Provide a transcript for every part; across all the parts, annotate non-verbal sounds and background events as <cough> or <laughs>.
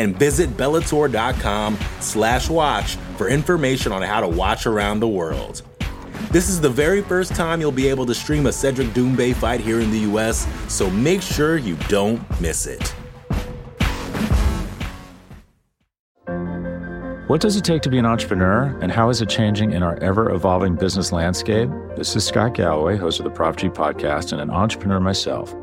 And visit Bellator.com slash watch for information on how to watch around the world. This is the very first time you'll be able to stream a Cedric Doumbé fight here in the US, so make sure you don't miss it. What does it take to be an entrepreneur, and how is it changing in our ever evolving business landscape? This is Scott Galloway, host of the Prop G podcast, and an entrepreneur myself.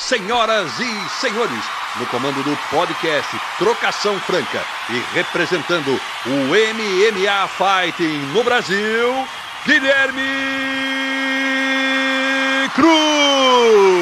Senhoras e senhores, no comando do podcast Trocação Franca e representando o MMA Fighting no Brasil, Guilherme Cruz.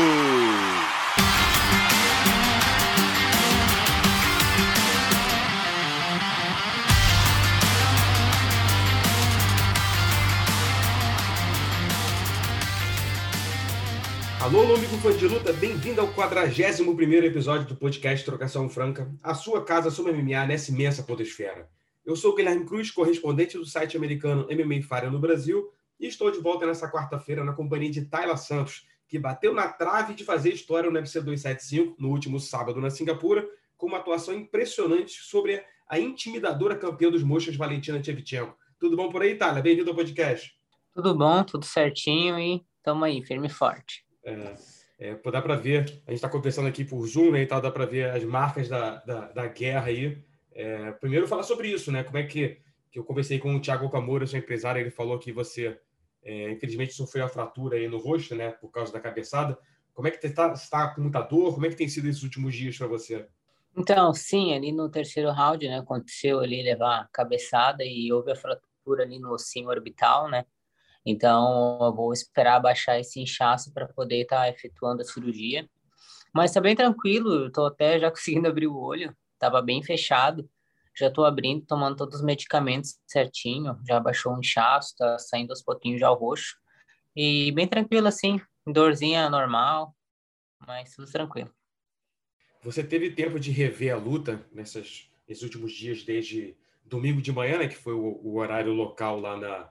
Alô, amigo fã de luta, bem-vindo ao 41 episódio do podcast Trocação Franca, a sua casa sobre MMA nessa imensa podosfera. Eu sou o Guilherme Cruz, correspondente do site americano MMA Faria no Brasil, e estou de volta nessa quarta-feira na companhia de Tayla Santos, que bateu na trave de fazer história no UFC 275 no último sábado na Singapura, com uma atuação impressionante sobre a intimidadora campeã dos mochas, Valentina Tchevchenko. Tudo bom por aí, Tayla? Bem-vindo ao podcast. Tudo bom, tudo certinho e tamo aí, firme e forte. É, é, dá para ver, a gente está conversando aqui por Zoom, né, e tal, dá para ver as marcas da, da, da guerra aí. É, primeiro, falar sobre isso, né? Como é que, que eu conversei com o Thiago Camora, seu empresário, ele falou que você, é, infelizmente, sofreu a fratura aí no rosto, né, por causa da cabeçada. Como é que está tá com muita dor? Como é que tem sido esses últimos dias para você? Então, sim, ali no terceiro round, né, aconteceu ali levar a cabeçada e houve a fratura ali no ossinho orbital, né? Então, eu vou esperar baixar esse inchaço para poder estar tá efetuando a cirurgia. Mas está bem tranquilo, estou até já <laughs> conseguindo abrir o olho, estava bem fechado. Já estou abrindo, tomando todos os medicamentos certinho, já baixou o inchaço, está saindo aos pouquinhos já o roxo. E bem tranquilo assim, dorzinha normal, mas tudo tranquilo. Você teve tempo de rever a luta nesses últimos dias, desde domingo de manhã, né, que foi o, o horário local lá na,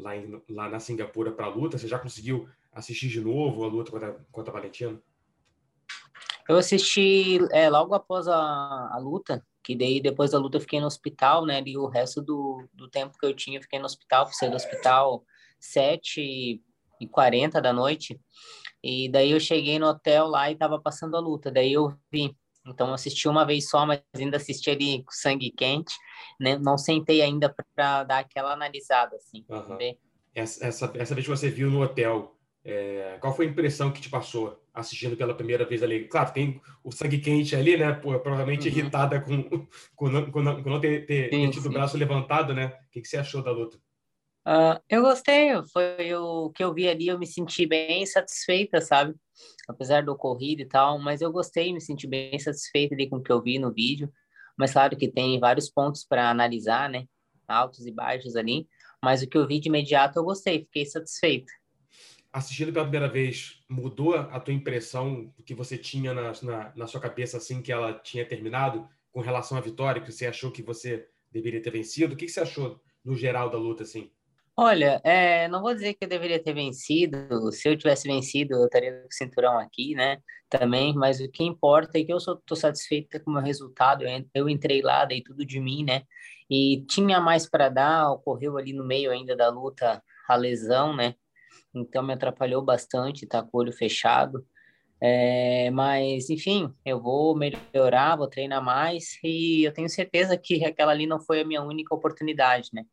lá, em, lá na Singapura para a luta? Você já conseguiu assistir de novo a luta contra, contra a Valentina? Eu assisti é, logo após a, a luta, que daí depois da luta eu fiquei no hospital, né? E o resto do, do tempo que eu tinha eu fiquei no hospital, fui sair do hospital 7 e 40 da noite. E daí eu cheguei no hotel lá e tava passando a luta. Daí eu vi. Então assisti uma vez só, mas ainda assisti ali com sangue quente né? Não sentei ainda para dar aquela analisada, assim. Uhum. Essa, essa, essa vez que você viu no hotel, é, qual foi a impressão que te passou assistindo pela primeira vez ali? Claro, tem o sangue quente ali, né? Pô, provavelmente uhum. irritada com, <laughs> com, não, com, não, com não ter, ter, sim, ter tido sim. o braço levantado, né? O que, que você achou da luta? Uh, eu gostei, foi o que eu vi ali, eu me senti bem satisfeita, sabe? Apesar do ocorrido e tal, mas eu gostei, me senti bem satisfeita ali com o que eu vi no vídeo mas claro que tem vários pontos para analisar, né? Altos e baixos ali, mas o que eu vi de imediato eu gostei, fiquei satisfeito. Assistindo pela primeira vez, mudou a tua impressão que você tinha na, na, na sua cabeça assim que ela tinha terminado com relação à vitória, que você achou que você deveria ter vencido? O que, que você achou no geral da luta assim? Olha, é, não vou dizer que eu deveria ter vencido. Se eu tivesse vencido, eu estaria com o cinturão aqui, né? Também, mas o que importa é que eu estou satisfeita com o meu resultado. Eu entrei lá, dei tudo de mim, né? E tinha mais para dar, ocorreu ali no meio ainda da luta a lesão, né? Então me atrapalhou bastante, tá com o olho fechado. É, mas, enfim, eu vou melhorar, vou treinar mais e eu tenho certeza que aquela ali não foi a minha única oportunidade, né?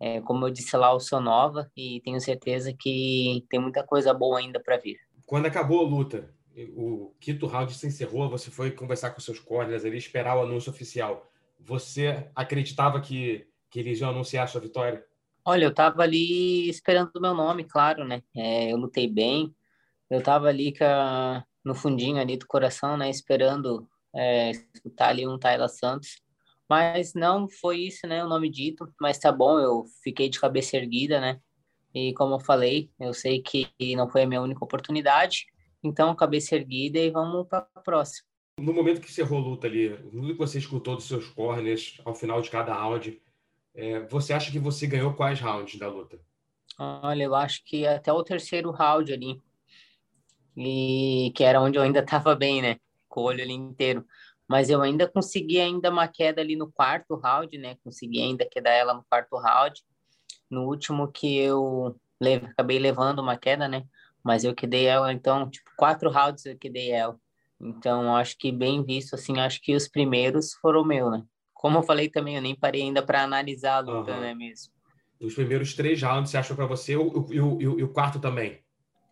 É, como eu disse lá, eu sou nova e tenho certeza que tem muita coisa boa ainda para vir. Quando acabou a luta, o quinto round se encerrou, você foi conversar com seus corners ali, esperar o anúncio oficial. Você acreditava que, que eles iam anunciar a sua vitória? Olha, eu estava ali esperando o meu nome, claro, né? É, eu lutei bem, eu tava ali a, no fundinho ali do coração, né, esperando é, escutar ali um Tayla Santos, mas não foi isso, né, o nome dito, mas tá bom, eu fiquei de cabeça erguida, né, e como eu falei, eu sei que não foi a minha única oportunidade, então cabeça erguida e vamos para a próxima. No momento que encerrou a luta ali, no que você escutou dos seus corners ao final de cada round, é, você acha que você ganhou quais rounds da luta? Olha, eu acho que até o terceiro round ali, e que era onde eu ainda estava bem, né? Com o olho ali inteiro. Mas eu ainda consegui ainda uma queda ali no quarto round, né? Consegui ainda quedar ela no quarto round. No último que eu leve, acabei levando uma queda, né? Mas eu quedei ela, então, tipo, quatro rounds eu quedei ela. Então, acho que bem visto, assim, acho que os primeiros foram meu, né? Como eu falei também, eu nem parei ainda para analisar a luta, uhum. né, mesmo. Os primeiros três rounds, você achou para você, e o, o, o, o quarto também?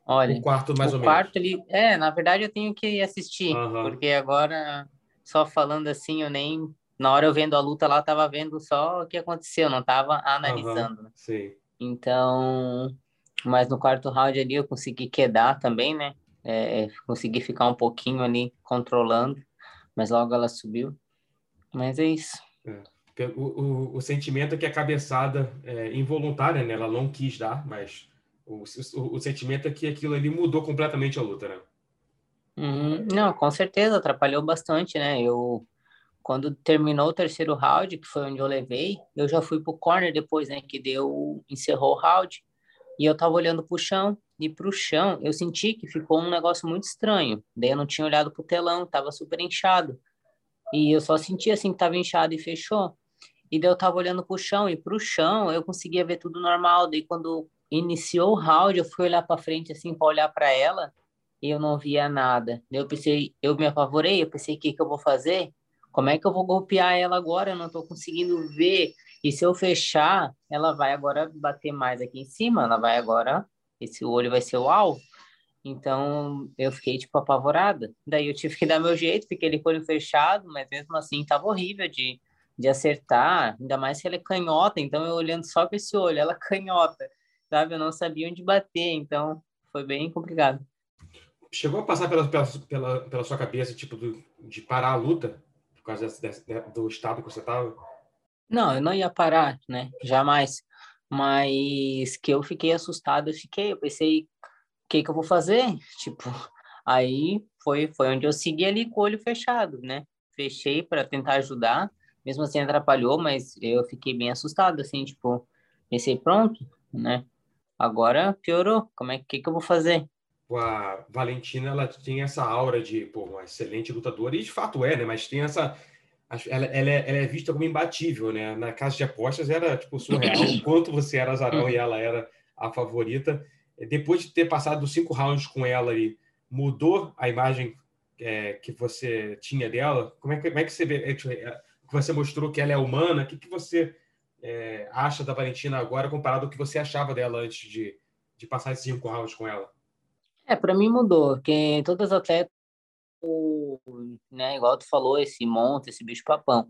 Olha, o quarto mais o ou quarto menos. Ali, é, na verdade eu tenho que assistir, uhum. porque agora só falando assim, eu nem na hora eu vendo a luta lá, eu tava vendo só o que aconteceu, não tava analisando. Uhum. Sim. Então, mas no quarto round ali eu consegui quedar também, né? É, consegui ficar um pouquinho ali controlando, mas logo ela subiu. Mas é isso. É. O, o, o, sentimento é que a cabeçada é involuntária, né? Ela não quis dar, mas o, o, o, sentimento é que aquilo ali mudou completamente a luta, né? Uhum. Não, com certeza, atrapalhou bastante, né? Eu, quando terminou o terceiro round, que foi onde eu levei, eu já fui pro corner depois, né? Que deu, encerrou o round. E eu tava olhando pro chão, e pro chão eu senti que ficou um negócio muito estranho. Daí eu não tinha olhado pro telão, tava super inchado. E eu só senti assim que tava inchado e fechou. E daí eu tava olhando pro chão, e pro chão eu conseguia ver tudo normal. Daí quando iniciou o round, eu fui olhar para frente assim para olhar para ela eu não via nada. Eu pensei, eu me apavorei, eu pensei, o que que eu vou fazer? Como é que eu vou golpear ela agora? Eu não estou conseguindo ver. E se eu fechar, ela vai agora bater mais aqui em cima, ela vai agora, esse olho vai ser o alvo. Então, eu fiquei, tipo, apavorada. Daí eu tive que dar meu jeito, fiquei ali com olho fechado, mas mesmo assim tava horrível de, de acertar, ainda mais que ela é canhota, então eu olhando só com esse olho, ela <laughs> canhota sabe? Eu não sabia onde bater, então foi bem complicado. Chegou a passar pela, pela, pela, sua cabeça, tipo, do, de parar a luta por causa desse, né, do estado que você estava? Não, eu não ia parar, né? Jamais. Mas que eu fiquei assustado, eu fiquei, eu pensei, o que que eu vou fazer? <laughs> Tipo, aí foi, foi onde eu segui ali com o olho fechado, né? Fechei para tentar ajudar, mesmo assim atrapalhou, mas eu fiquei bem assustado, assim, tipo, pensei, pronto, né? Agora piorou. Como é que, que eu vou fazer? A Valentina ela tem essa aura de pô, uma excelente lutadora, e de fato é, né? Mas tem essa. Ela, ela, é, ela é vista como imbatível, né? Na casa de apostas era tipo surreal o quanto você era azarão e ela era a favorita. Depois de ter passado cinco rounds com ela ali, mudou a imagem é, que você tinha dela? Como é que, como é que você vê? É, tipo, é, que você mostrou que ela é humana? O que, que você é, acha da Valentina agora comparado ao que você achava dela antes de, de passar esses cinco rounds com ela? É, para mim mudou, porque todas as atletas, né, igual tu falou, esse monte, esse bicho papão.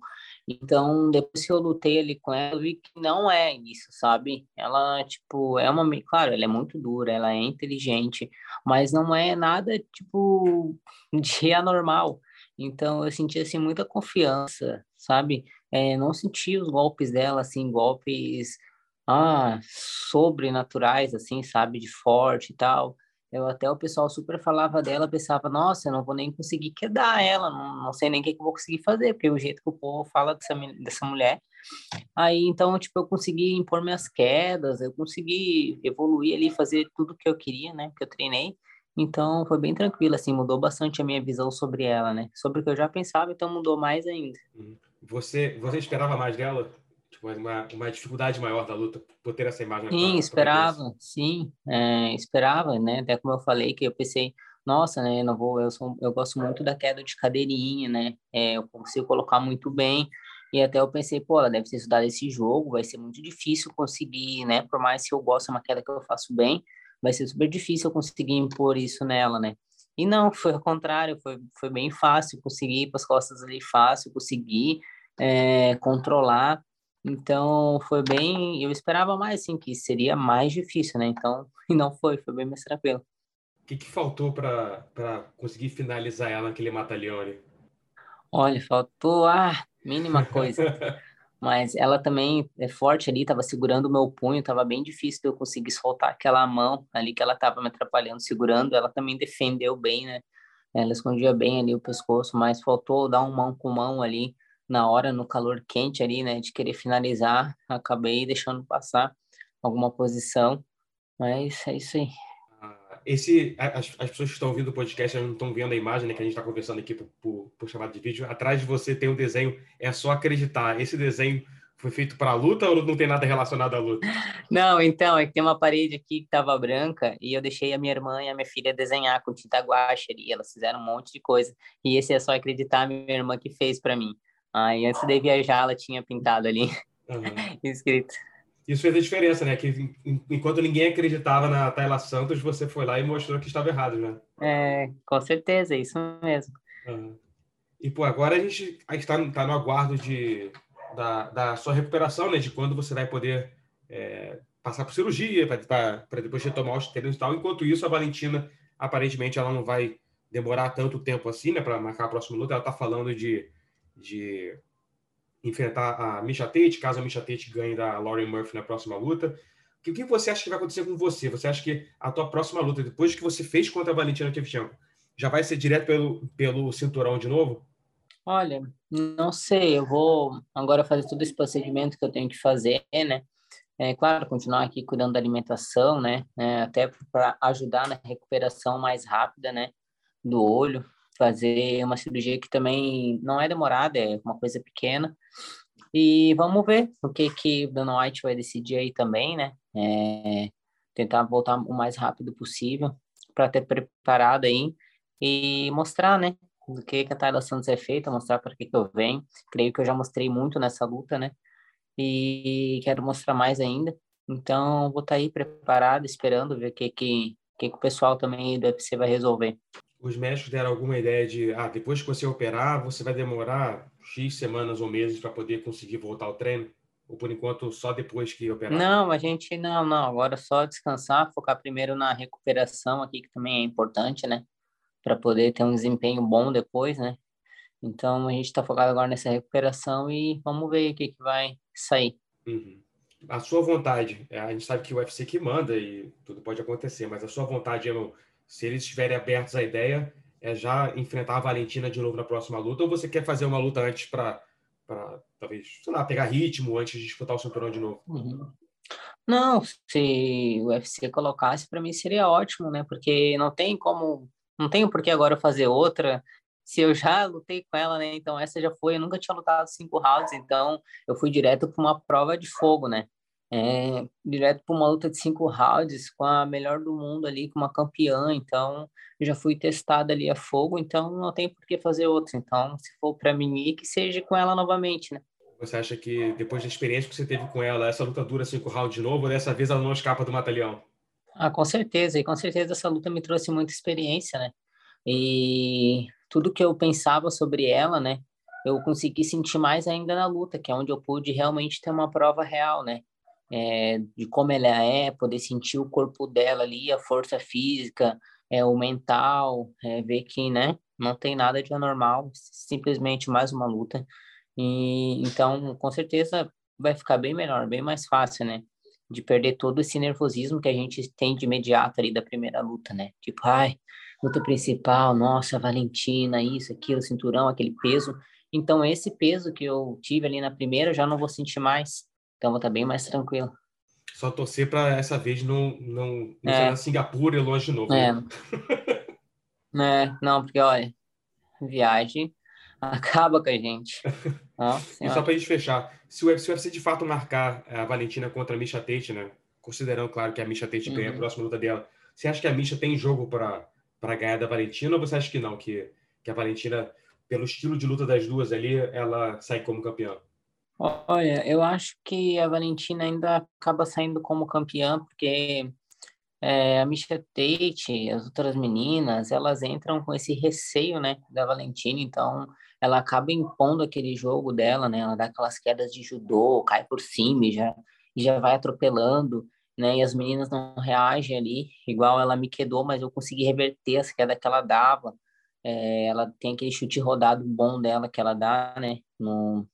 Então, depois que eu lutei ali com ela, eu vi que não é isso, sabe? Ela, tipo, é uma, claro, ela é muito dura, ela é inteligente, mas não é nada, tipo, <laughs> de anormal. Então, eu senti, assim, muita confiança, sabe? é, não senti os golpes dela, assim, golpes ah, sobrenaturais, assim, sabe, de forte e tal. Eu até o pessoal super falava dela, pensava, nossa, eu não vou nem conseguir quedar ela, não, não sei nem o que, que eu vou conseguir fazer, porque o jeito que o povo fala dessa, dessa mulher. Aí, então, tipo, eu consegui impor minhas quedas, eu consegui evoluir ali, fazer tudo que eu queria, né, que eu treinei. Então, foi bem tranquilo, assim, mudou bastante a minha visão sobre ela, né? Sobre o que eu já pensava, então mudou mais ainda. Uhum. Você, você esperava mais dela? Tipo, uma, uma dificuldade maior da luta por ter essa imagem? Sim, pra, esperava, pra sim, é, esperava, né? Até como eu falei, que eu pensei, nossa, né, não vou, eu, sou, eu gosto muito da queda de cadeirinha, né, é, eu consigo colocar muito bem, e até eu pensei, pô, ela deve ter estudado esse jogo, vai ser muito difícil conseguir, né, por mais que eu goste, é uma queda que eu faço bem, vai ser super difícil eu conseguir impor isso nela, né, e não, foi ao contrário, foi, foi bem fácil, consegui ir para as costas ali fácil, consegui é, controlar, então foi bem, eu esperava mais, assim, que seria mais difícil, né, então, <laughs> e não foi, foi bem mais tranquilo que, que faltou para conseguir finalizar ela naquele matalhão Olha, faltou a ah, mínima coisa. <laughs> Mas ela também é forte ali, estava segurando o meu punho, estava bem difícil de eu conseguir soltar aquela mão ali que ela estava me atrapalhando, segurando. Ela também defendeu bem, né? Ela escondia bem ali o pescoço, mas faltou dar um mão com mão ali na hora, no calor quente ali, né? De querer finalizar. Acabei deixando passar alguma posição, mas é isso aí esse, as, as, pessoas que estão ouvindo o podcast não estão vendo a imagem né, que a gente está conversando aqui por, por, por chamada de vídeo. Atrás de você tem um desenho, é só acreditar. Esse desenho foi feito para a luta ou não tem nada relacionado à luta? <laughs> Não, então, é que tem uma parede aqui que estava branca e eu deixei a minha irmã e a minha filha desenhar com tinta guache ali. Elas fizeram um monte de coisa. E esse é só acreditar, minha irmã que fez para mim. Aí antes de viajar, ela tinha pintado ali, uhum. <laughs> escrito isso fez a diferença, né? Que enquanto ninguém acreditava na Tayla Santos, você foi lá e mostrou que estava errado, né? É, com certeza, é isso mesmo. Uhum. E, pô, agora a gente está tá no aguardo de, da, da sua recuperação, né? De quando você vai poder é, passar por cirurgia, para depois retomar os treinos e tal. Enquanto isso, a Valentina, aparentemente, ela não vai demorar tanto tempo assim, né? Para marcar a próxima luta. Ela está falando de, de enfrentar a Misha Tate, caso a Misha Tate ganhe da Lauren Murphy na próxima luta. O que você acha que vai acontecer com você? Você acha que a tua próxima luta, depois que você fez contra a Valentina Shevchenko, já vai ser direto pelo, pelo cinturão de novo? Olha, não sei. Eu vou agora fazer todo esse procedimento que eu tenho que fazer, né? É claro, continuar aqui cuidando da alimentação, né? É, até para ajudar na recuperação mais rápida, né? Do olho fazer uma cirurgia que também não é demorada, é uma coisa pequena. E vamos ver o que que o Dana White vai decidir aí também, né? É, tentar voltar o mais rápido possível para ter preparado aí e mostrar, né? Do que, que a Tyler Santos é feita, mostrar para que, que eu venho. Creio que eu já mostrei muito nessa luta, né? E quero mostrar mais ainda. Então, vou estar tá aí preparado, esperando ver o que, que, que, que o pessoal também do UFC vai resolver os médicos deram alguma ideia de, ah, depois que você operar, você vai demorar X semanas ou meses para poder conseguir voltar ao treino? Ou por enquanto só depois que operar? Não, a gente não, não. Agora é só descansar, focar primeiro na recuperação aqui, que também é importante, né? Para poder ter um desempenho bom depois, né? Então a gente está focado agora nessa recuperação e vamos ver o que, que vai sair. Uhum. A sua vontade, a gente sabe que o UFC que manda e tudo pode acontecer, mas a sua vontade é se eles estiverem abertos à ideia, é já enfrentar a Valentina de novo na próxima luta, ou você quer fazer uma luta antes para, talvez, sei lá, pegar ritmo antes de disputar o cinturão de novo? Uhum. Não, se o UFC colocasse, para mim seria ótimo, né? Porque não tem como, não tenho por que agora fazer outra. Se eu já lutei com ela, né? Então essa já foi, eu nunca tinha lutado cinco rounds, então eu fui direto para uma prova de fogo, né? É, direto para uma luta de cinco rounds com a melhor do mundo ali, com uma campeã. Então, eu já fui testada ali a fogo, então não tem por que fazer outra. Então, se for para mim, que seja com ela novamente, né? Você acha que depois da experiência que você teve com ela, essa luta dura cinco rounds de novo, ou dessa vez ela não escapa do Matalhão? Ah, com certeza. E com certeza essa luta me trouxe muita experiência, né? E tudo que eu pensava sobre ela, né? Eu consegui sentir mais ainda na luta, que é onde eu pude realmente ter uma prova real, né? É, de como ela é, poder sentir o corpo dela ali, a força física, é, o mental, é, ver que, né, não tem nada de anormal, simplesmente mais uma luta. E então, com certeza vai ficar bem melhor, bem mais fácil, né? De perder todo esse nervosismo que a gente tem de imediato ali da primeira luta, né? Tipo, ai, luta principal, nossa, Valentina, isso, aquilo, cinturão, aquele peso. Então, esse peso que eu tive ali na primeira, eu já não vou sentir mais. Então vou estar bem mais tranquilo. Só torcer para essa vez não, não, não é. Singapura e longe de novo. É. Né? <laughs> é. Não, porque olha, viagem <laughs> acaba com a gente. <laughs> Nossa, e só para a gente fechar, se o, UFC, se de fato marcar a Valentina contra a Misha Tate, né? Considerando, claro, que a Misha Tate uhum. ganha a uhum. próxima luta dela, você acha que a Misha tem jogo para para ganhar da Valentina, ou você acha que não, que, que a Valentina, pelo estilo de luta das duas ali, ela sai como campeã? Olha, eu acho que a Valentina ainda acaba saindo como campeã, porque é, a Misha Tate, as outras meninas, elas entram com esse receio, né, da Valentina, então ela acaba impondo aquele jogo dela, né, ela dá aquelas quedas de judô, cai por cima e já, e já vai atropelando, né, e as meninas não reagem ali, igual ela me quedou, mas eu consegui reverter as quedas que ela dava, é, ela tem aquele chute rodado bom dela que ela dá, né, no,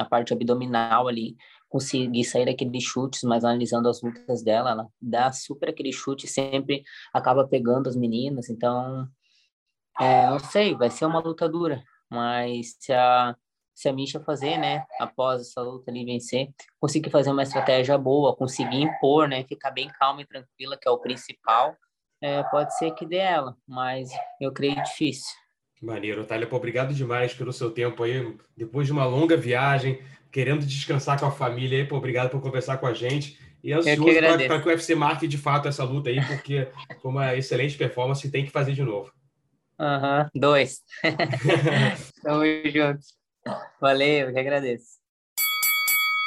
na parte abdominal ali, conseguir sair daqueles chutes, mas analisando as lutas dela, ela dá super aquele chute, sempre acaba pegando as meninas, então, é, não sei, vai ser uma luta dura, mas se a, se a Misha fazer, né, após essa luta ali vencer, conseguir fazer uma estratégia boa, conseguir impor, né, ficar bem calma e tranquila, que é o principal, é, pode ser que dê ela, mas eu creio difícil. Maneiro, Thalia, obrigado demais pelo seu tempo aí, depois de uma longa viagem, querendo descansar com a família aí, pô, obrigado por conversar com a gente. E ansioso para que o UFC marque de fato essa luta aí, porque foi uma excelente performance tem que fazer de novo. Aham, uhum, dois. <laughs> Tamo juntos. Valeu, eu que agradeço.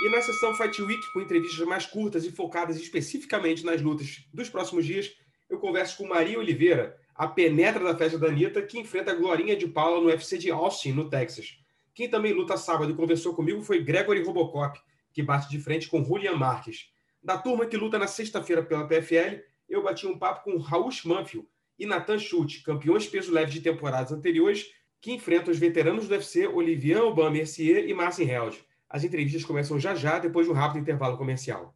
E na sessão Fight Week, com entrevistas mais curtas e focadas especificamente nas lutas dos próximos dias, eu converso com Maria Oliveira, a penetra da festa da Anitta, que enfrenta a Glorinha de Paula no UFC de Austin, no Texas. Quem também luta sábado e conversou comigo foi Gregory Robocop, que bate de frente com Julian Marques. Da turma que luta na sexta-feira pela PFL, eu bati um papo com Raul Manfield e Nathan Schultz, campeões peso leve de temporadas anteriores, que enfrentam os veteranos do UFC Olivier Aubin Mercier e Marcin Held. As entrevistas começam já já, depois de um rápido intervalo comercial.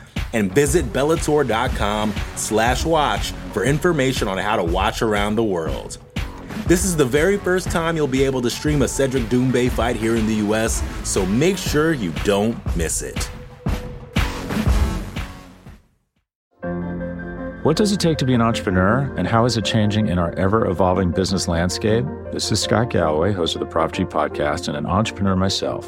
and visit Bellator.com slash watch for information on how to watch around the world. This is the very first time you'll be able to stream a Cedric Doumbé fight here in the US, so make sure you don't miss it. What does it take to be an entrepreneur, and how is it changing in our ever evolving business landscape? This is Scott Galloway, host of the Prop G podcast, and an entrepreneur myself.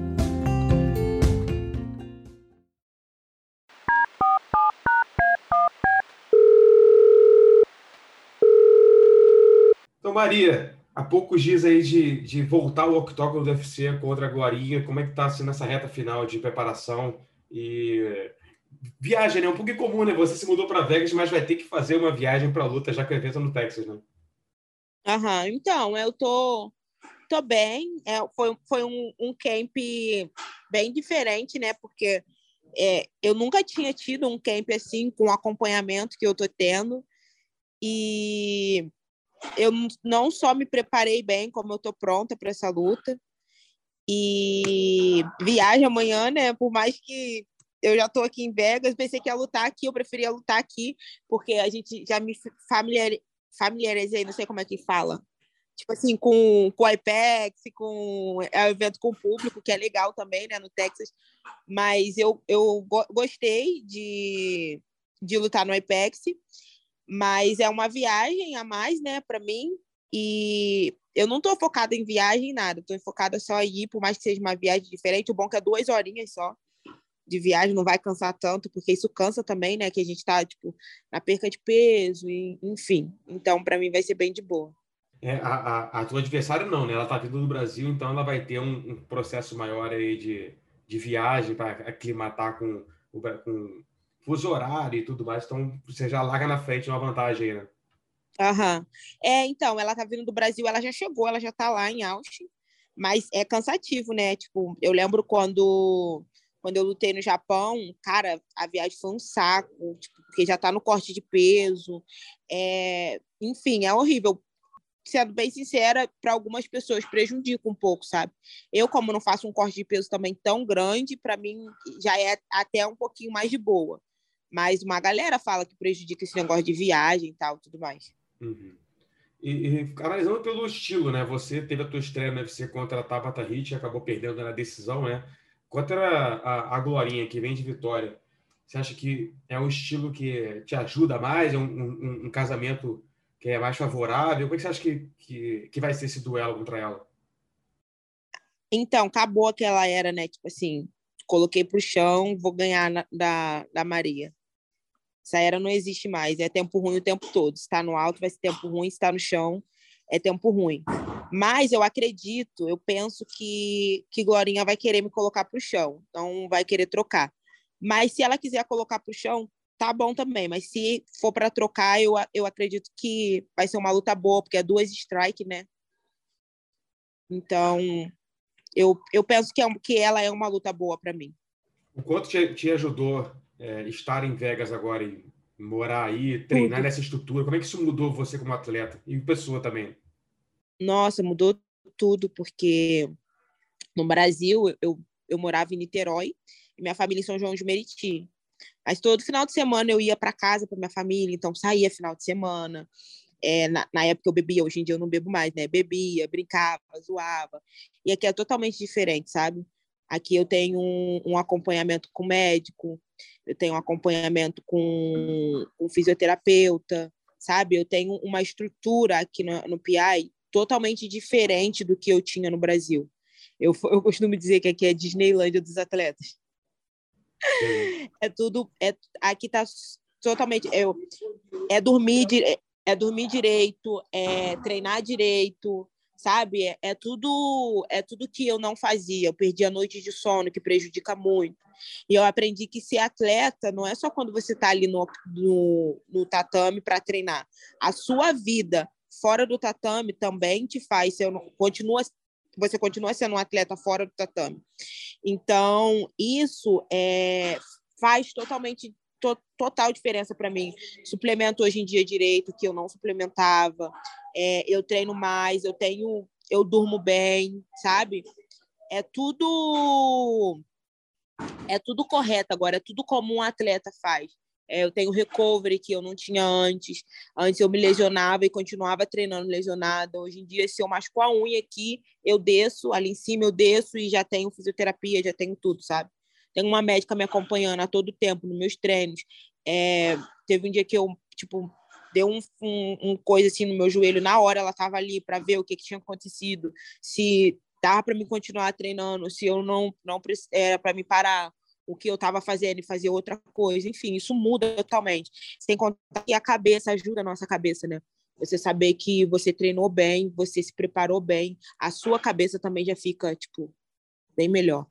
Então, Maria, há poucos dias aí de, de voltar ao octógono do UFC contra a Glorinha, como é que tá sendo essa reta final de preparação e viagem, né? Um pouco incomum, né? Você se mudou para Vegas, mas vai ter que fazer uma viagem para luta, já que o evento é no Texas, né? Aham, então, eu tô, tô bem. É, foi foi um, um camp bem diferente, né? Porque é, eu nunca tinha tido um camp assim, com o acompanhamento que eu tô tendo. E eu não só me preparei bem, como eu tô pronta para essa luta. E viagem amanhã, né? Por mais que eu já estou aqui em Vegas, pensei que ia lutar aqui, eu preferia lutar aqui, porque a gente já me familiar, familiarizei, não sei como é que fala, tipo assim, com, com o IPEX, com é, o evento com o público, que é legal também, né, no Texas, mas eu, eu gostei de, de lutar no IPEX, mas é uma viagem a mais, né, para mim, e eu não estou focada em viagem nada, estou focada só em ir, por mais que seja uma viagem diferente, o bom é que é duas horinhas só, de viagem não vai cansar tanto, porque isso cansa também, né? Que a gente está tipo, na perca de peso, e, enfim. Então, para mim, vai ser bem de boa. É, a, a, a tua adversária não, né? Ela tá vindo do Brasil, então ela vai ter um, um processo maior aí de, de viagem para aclimatar com, com fuso horário e tudo mais. Então, você já larga na frente uma vantagem né? Aham. É, então, ela tá vindo do Brasil, ela já chegou, ela já tá lá em Austin, mas é cansativo, né? Tipo, eu lembro quando quando eu lutei no Japão, cara, a viagem foi um saco, tipo, porque já tá no corte de peso. É... Enfim, é horrível. Sendo bem sincera, para algumas pessoas prejudica um pouco, sabe? Eu, como não faço um corte de peso também tão grande, para mim já é até um pouquinho mais de boa. Mas uma galera fala que prejudica esse negócio de viagem e tal, tudo mais. Uhum. E, e analisando pelo estilo, né? Você teve a tua estreia no UFC contra a Tabata Hit, acabou perdendo na decisão, né? Contra a, a Glorinha, que vem de Vitória, você acha que é um estilo que te ajuda mais? É um, um, um casamento que é mais favorável? Como é que você acha que, que, que vai ser esse duelo contra ela? Então, acabou aquela era, né? Tipo assim, coloquei pro chão, vou ganhar na, da, da Maria. Essa era não existe mais. É tempo ruim o tempo todo. Está no alto, vai ser tempo ruim. Está no chão, é tempo ruim. Mas eu acredito, eu penso que, que Glorinha vai querer me colocar para o chão, então vai querer trocar. Mas se ela quiser colocar para o chão, tá bom também. Mas se for para trocar, eu, eu acredito que vai ser uma luta boa, porque é duas strike, né? Então, eu, eu penso que, é, que ela é uma luta boa para mim. O quanto te, te ajudou é, estar em Vegas agora e morar aí, treinar Tudo. nessa estrutura? Como é que isso mudou você como atleta e pessoa também? Nossa, mudou tudo, porque no Brasil eu, eu morava em Niterói e minha família em São João de Meriti. Mas todo final de semana eu ia para casa para minha família, então saía final de semana. É, na, na, época eu bebia, hoje em dia eu não bebo mais, né? Bebia, brincava, zoava. E aqui é totalmente diferente, sabe? Aqui eu tenho um, um acompanhamento com médico, eu tenho um acompanhamento com um fisioterapeuta, sabe? Eu tenho uma estrutura aqui no, no PI totalmente diferente do que eu tinha no Brasil. Eu, <laughs> eu costumo dizer que aqui é Disneylândia dos atletas. É tudo. É, aqui está totalmente. É, é, dormir, é dormir direito, é treinar direito, sabe? É, é, tudo é tudo que eu não fazia. Eu perdi a noite de sono, que prejudica muito. E eu aprendi que ser atleta não é só quando você está ali no, no, no tatame para treinar. A sua vida fora do tatame também te faz ser, continua, você continua sendo um atleta fora do tatame. Então, isso é, faz totalmente to, total diferença para mim. Suplemento hoje em dia direito, que eu não suplementava. É, eu treino mais, eu tenho, eu durmo bem, sabe? É tudo é tudo correto agora, é tudo como um atleta faz. É, eu tenho recovery que eu não tinha antes. Antes eu me lesionava e continuava treinando lesionada. Hoje em dia, se eu machuco a unha aqui, eu desço, ali em cima eu desço e já tenho fisioterapia, já tenho tudo, sabe? tenho uma médica me acompanhando a todo tempo nos meus treinos. É, teve um dia que eu, tipo, deu um, um, um, coisa assim no meu joelho, na hora ela estava ali para ver o que, que tinha acontecido, se dava para me continuar treinando, se eu não, não era para me parar o que eu estava fazendo e fazer outra coisa, enfim, isso muda totalmente. Sem contar que a cabeça ajuda a nossa cabeça, né? Você saber que você treinou bem, você se preparou bem, a sua cabeça também já fica, tipo, bem melhor.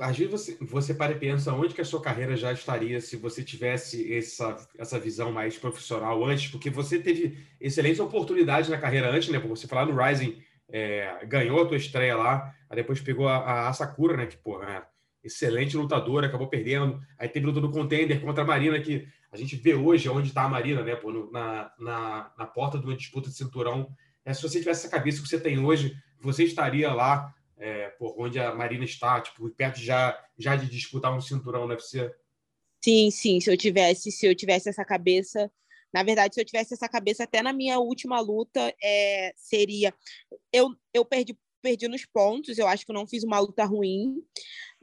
Às vezes você, você para e pensa onde que a sua carreira já estaria se você tivesse essa, essa visão mais profissional antes, porque você teve excelentes oportunidades na carreira antes, né? Você falar no Rising, é, ganhou a tua estreia lá, aí depois pegou a, a Asakura, né? Que, porra, é excelente lutadora, acabou perdendo. Aí teve luta do Contender contra a Marina, que a gente vê hoje onde está a Marina, né? Pô, no, na, na, na porta de uma disputa de cinturão. É, se você tivesse essa cabeça que você tem hoje, você estaria lá é, por onde a Marina está, tipo, perto já, já de disputar um cinturão no UFC? Sim, sim. Se eu tivesse, se eu tivesse essa cabeça, na verdade, se eu tivesse essa cabeça até na minha última luta, é, seria eu, eu perdi perdi nos pontos. Eu acho que eu não fiz uma luta ruim,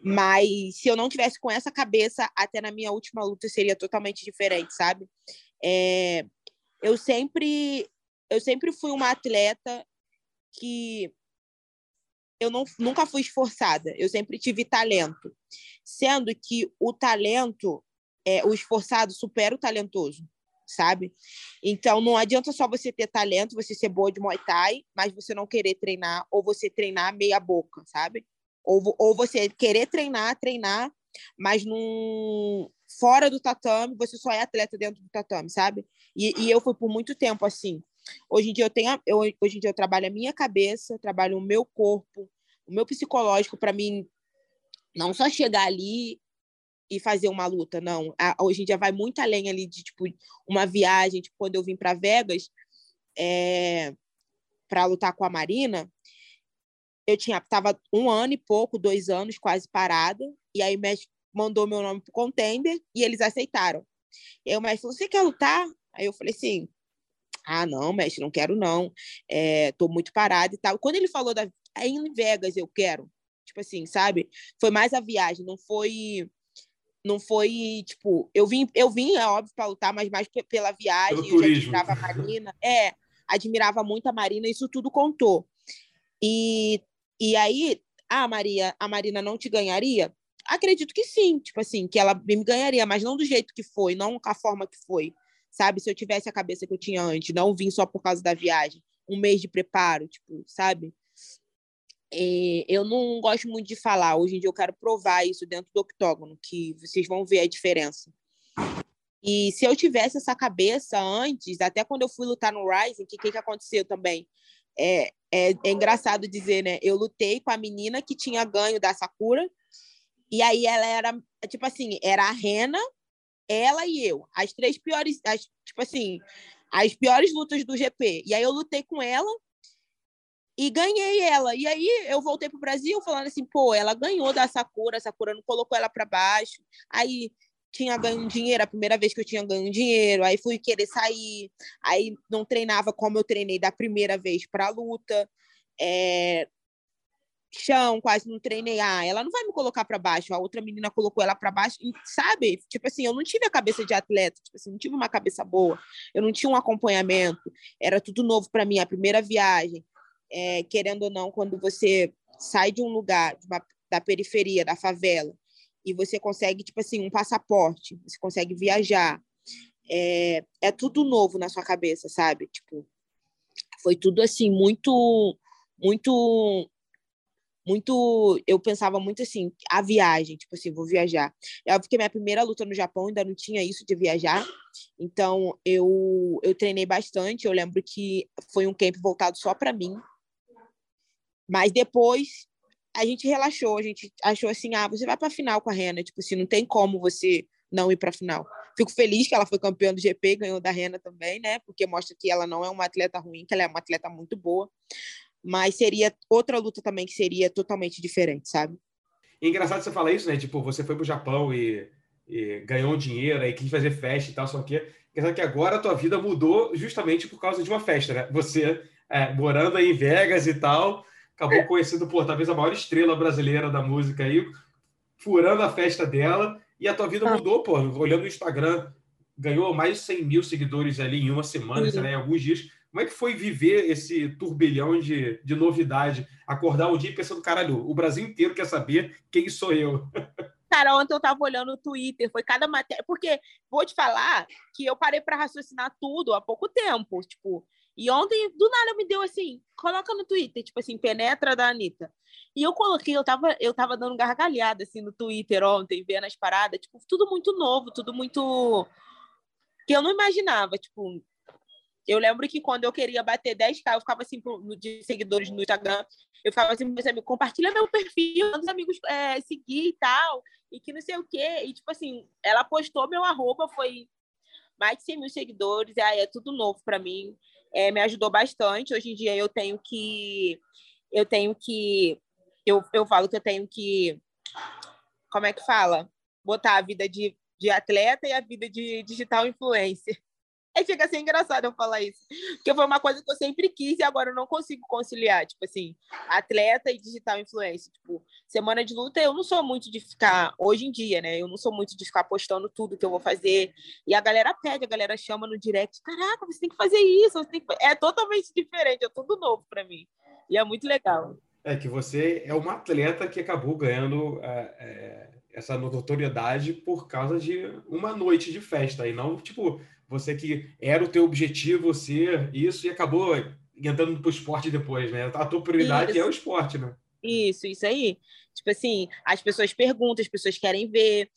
mas se eu não tivesse com essa cabeça, até na minha última luta seria totalmente diferente, sabe? É, eu sempre eu sempre fui uma atleta que eu não, nunca fui esforçada, eu sempre tive talento. Sendo que o talento, é, o esforçado supera o talentoso, sabe? Então não adianta só você ter talento, você ser boa de Muay Thai, mas você não querer treinar, ou você treinar meia boca, sabe? Ou, ou você querer treinar, treinar, mas num, fora do tatame, você só é atleta dentro do tatame, sabe? E, e eu fui por muito tempo assim. Hoje em dia eu tenho, eu, hoje em dia eu trabalho a minha cabeça, trabalho o meu corpo, o meu psicológico para mim não só chegar ali e fazer uma luta, não. A, hoje em dia vai muito além ali de tipo uma viagem, tipo quando eu vim para Vegas é, para lutar com a Marina, eu tinha tava um ano e pouco, dois anos quase parada, e aí o mandou meu nome pro contender e eles aceitaram. E médico falou: "Você quer lutar?" Aí eu falei assim: ah, não, mestre, não quero não. É, tô muito parada e tal. Quando ele falou da é em Vegas, eu quero. Tipo assim, sabe? Foi mais a viagem, não foi não foi tipo, eu vim, eu vim, é óbvio, para lutar, mas mais pela viagem, Pelo eu turismo. admirava a Marina. É, admirava muito a Marina, isso tudo contou. E, e aí, ah, Maria, a Marina não te ganharia? Acredito que sim, tipo assim, que ela me ganharia, mas não do jeito que foi, não com a forma que foi sabe? Se eu tivesse a cabeça que eu tinha antes, não vim só por causa da viagem, um mês de preparo, tipo, sabe? É, eu não gosto muito de falar. Hoje em dia eu quero provar isso dentro do octógono, que vocês vão ver a diferença. E se eu tivesse essa cabeça antes, até quando eu fui lutar no Rising, o que, que, que aconteceu também? É, é, é, engraçado dizer, né? Eu lutei com a menina que tinha ganho da Sakura, e aí ela era, tipo assim, era a Rena ela e eu, as três piores, as, tipo assim, as piores lutas do GP. E aí eu lutei com ela e ganhei ela. E aí eu voltei pro Brasil falando assim, pô, ela ganhou da Sakura, a Sakura não colocou ela para baixo. Aí tinha ganho dinheiro, a primeira vez que eu tinha ganho dinheiro, aí fui querer sair, aí não treinava como eu treinei da primeira vez para a luta. É, chão, quase não treinei. Ah, ela não vai me colocar para baixo. A outra menina colocou ela para baixo, sabe? Tipo assim, eu não tive a cabeça de atleta, tipo assim, não tive uma cabeça boa. Eu não tinha um acompanhamento. Era tudo novo para mim, a primeira viagem. É, querendo ou não, quando você sai de um lugar, de uma, da periferia, da favela, e você consegue, tipo assim, um passaporte, você consegue viajar. É, é tudo novo na sua cabeça, sabe? Tipo, foi tudo assim, muito, muito muito. Eu pensava muito assim, a viagem, tipo assim, vou viajar. Eu fiquei minha primeira luta no Japão, ainda não tinha isso de viajar. Então, eu, eu treinei bastante. Eu lembro que foi um camp voltado só para mim. Mas depois a gente relaxou, a gente achou assim: ah, você vai para a final com a Rena. Tipo assim, não tem como você não ir para a final. Fico feliz que ela foi campeã do GP, ganhou da Rena também, né? Porque mostra que ela não é uma atleta ruim, que ela é uma atleta muito boa mas seria outra luta também que seria totalmente diferente, sabe? E é engraçado você falar isso, né? Tipo, você foi pro Japão e, e ganhou dinheiro, aí quis fazer festa e tal, só que Engraçado que agora a tua vida mudou justamente por causa de uma festa, né? Você, é, morando aí em Vegas e tal, acabou conhecendo, pô, talvez a maior estrela brasileira da música aí, furando a festa dela, e a tua vida ah. mudou, pô. Olhando o Instagram, ganhou mais de 100 mil seguidores ali em uma semana, sei lá, em alguns dias. Como é que foi viver esse turbilhão de, de novidade? Acordar o dia pensando, caralho, o Brasil inteiro quer saber quem sou eu. <laughs> Cara, ontem eu tava olhando o Twitter, foi cada matéria. Porque vou te falar que eu parei para raciocinar tudo há pouco tempo. Tipo, e ontem, do nada, me deu assim, coloca no Twitter, tipo assim, penetra da Anitta. E eu coloquei, eu tava, eu tava dando gargalhada assim no Twitter ontem, vendo as paradas, tipo, tudo muito novo, tudo muito. que eu não imaginava, tipo. Eu lembro que quando eu queria bater 10k, eu ficava assim de seguidores no Instagram, eu ficava assim, meus amigos, compartilha meu perfil, os amigos é, seguir e tal, e que não sei o quê. E, tipo assim, ela postou meu arroba, foi mais de 100 mil seguidores, e aí é tudo novo para mim é, me ajudou bastante. Hoje em dia eu tenho que eu tenho que eu, eu falo que eu tenho que como é que fala? Botar a vida de, de atleta e a vida de digital influencer. Aí <laughs> fica assim engraçado eu falar isso. Porque foi uma coisa que eu sempre quis e agora eu não consigo conciliar. Tipo assim, atleta e digital influencer. Tipo, semana de luta eu não sou muito de ficar, hoje em dia, né? Eu não sou muito de ficar postando tudo que eu vou fazer. E a galera pede, a galera chama no direct. Caraca, você tem que fazer isso. Que... É totalmente diferente, é tudo novo para mim. E é muito legal. É que você é uma atleta que acabou ganhando é, é, essa notoriedade por causa de uma noite de festa. E não, tipo, você que era o teu objetivo ser isso e acabou entrando para o esporte depois, né? A tua prioridade isso. é o esporte, né? Isso, isso aí. Tipo assim, as pessoas perguntam, as pessoas querem ver,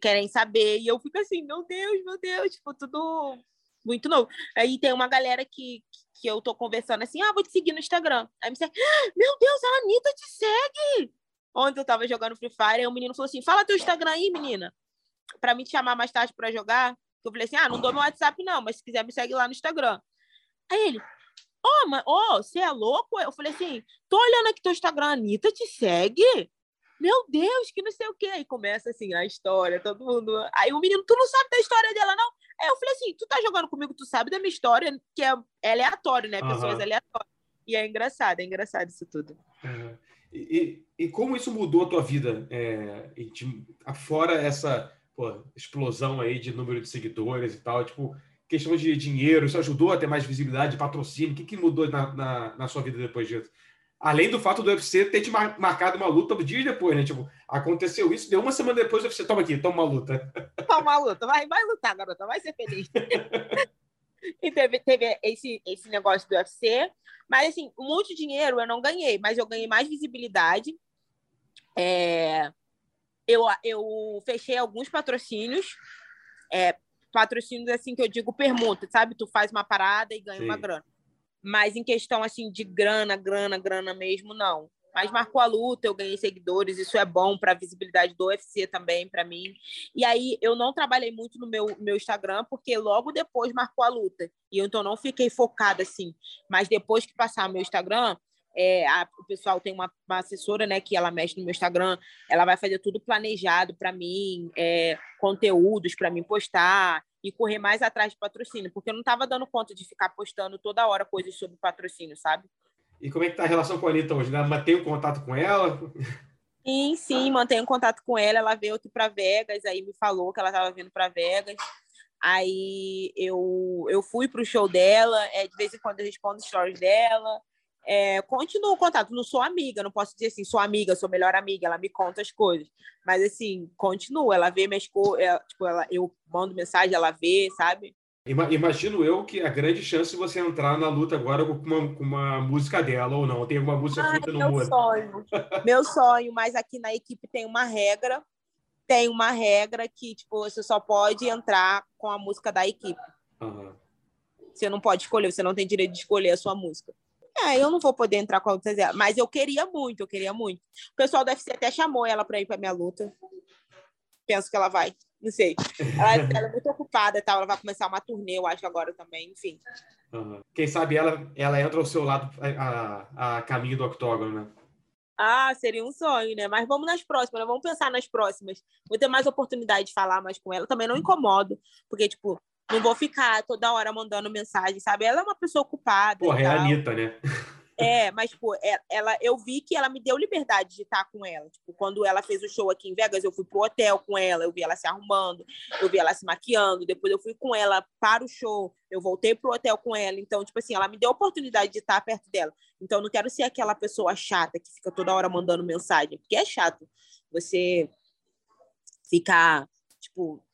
querem saber, e eu fico assim, meu Deus, meu Deus, tipo, tudo muito novo. Aí tem uma galera que, que eu tô conversando assim, ah, vou te seguir no Instagram. Aí me segue, ah, meu Deus, a Anitta te segue! Ontem eu tava jogando Free Fire, e o menino falou assim, fala teu Instagram aí, menina, para me chamar mais tarde para jogar. Eu falei assim: ah, não dou meu WhatsApp, não, mas se quiser me segue lá no Instagram. Aí ele, ô, oh, mas, oh, você é louco? Eu falei assim: tô olhando aqui teu Instagram, Anitta te segue? Meu Deus, que não sei o quê. Aí começa assim a história, todo mundo. Aí o menino, tu não sabe da história dela, não? Aí eu falei assim: tu tá jogando comigo, tu sabe da minha história, que é, é aleatório, né? Pessoas uhum. aleatórias. E é engraçado, é engraçado isso tudo. Uhum. E, e, e, como isso mudou a tua vida? É, fora essa pô, explosão aí de número de seguidores e tal, tipo, questão de dinheiro, isso ajudou a ter mais visibilidade, patrocínio, o que, que mudou na, na, na sua vida depois disso? Além do fato do UFC ter te marcado uma luta dias depois, né? Tipo, aconteceu isso, deu uma semana depois o UFC, toma aqui, toma uma luta. <laughs> Toma uma luta, vai, vai lutar, garota, vai ser feliz. <laughs> e teve, teve esse, esse negócio do UFC, mas assim, muito dinheiro eu não ganhei, mas eu ganhei mais visibilidade. É, eu, eu fechei alguns patrocínios, é, patrocínios assim que eu digo permuta, sabe? Tu faz uma parada e ganha Sim. uma grana. Mas em questão assim de grana, grana, grana mesmo, não. Mas marcou a luta, eu ganhei seguidores, isso é bom para a visibilidade do UFC também para mim. E aí eu não trabalhei muito no meu, meu Instagram porque logo depois marcou a luta. E eu então não fiquei focada assim. Mas depois que passar meu Instagram, é, a, o pessoal tem uma, uma, assessora, né, que ela mexe no meu Instagram, ela vai fazer tudo planejado para mim, é, conteúdos para mim postar e correr mais atrás de patrocínio, porque eu não estava dando conta de ficar postando toda hora coisas sobre patrocínio, sabe? E como é que tá a relação com a Anitta hoje? Né? Mantém o contato com ela? Sim, sim, mantenho contato com ela. Ela veio aqui para Vegas, aí me falou que ela estava vindo para Vegas. Aí eu, eu fui para o show dela, é, de vez em quando eu respondo stories dela, é, continuo o contato, não sou amiga, não posso dizer assim, sou amiga, sou melhor amiga, ela me conta as coisas. Mas assim, continuo, ela vê minhas coisas, é, tipo, ela, eu mando mensagem, ela vê, sabe? Imagino eu que a grande chance de você entrar na luta agora com uma, com uma música dela ou não. Tem alguma música Ai, feita no meu sonho. meu sonho, mas aqui na equipe tem uma regra, tem uma regra que tipo você só pode entrar com a música da equipe. Uhum. Você não pode escolher, você não tem direito de escolher a sua música. É, eu não vou poder entrar com a luta zero, mas eu queria muito, eu queria muito. O pessoal do UFC até chamou ela para ir para minha luta. Penso que ela vai, não sei. Ela, <laughs> ela, é muito ocupada, tal. Ela vai começar uma turnê, eu acho agora também, enfim. Uhum. Quem sabe ela, ela entra ao seu lado a, a caminho do octógono, né? Ah, seria um sonho, né? Mas vamos nas próximas, né? vamos pensar nas próximas. Vou ter mais oportunidade de falar mais com ela. Também não incomodo, porque, tipo, não vou ficar toda hora mandando mensagem, sabe? Ela é uma pessoa ocupada. Porra, é a Anitta, né? <laughs> É, mas, tipo, é, ela, eu vi que ela me deu liberdade de estar com ela. Tipo, quando ela fez o show aqui em Vegas, eu fui pro hotel com ela, eu vi ela se arrumando, eu vi ela se maquiando, depois eu fui com ela para o show, eu voltei pro hotel com ela. Então, tipo assim, ela me deu a oportunidade de estar perto dela. Então, eu não quero ser aquela pessoa chata que fica toda hora mandando mensagem, porque é chato você ficar, tipo,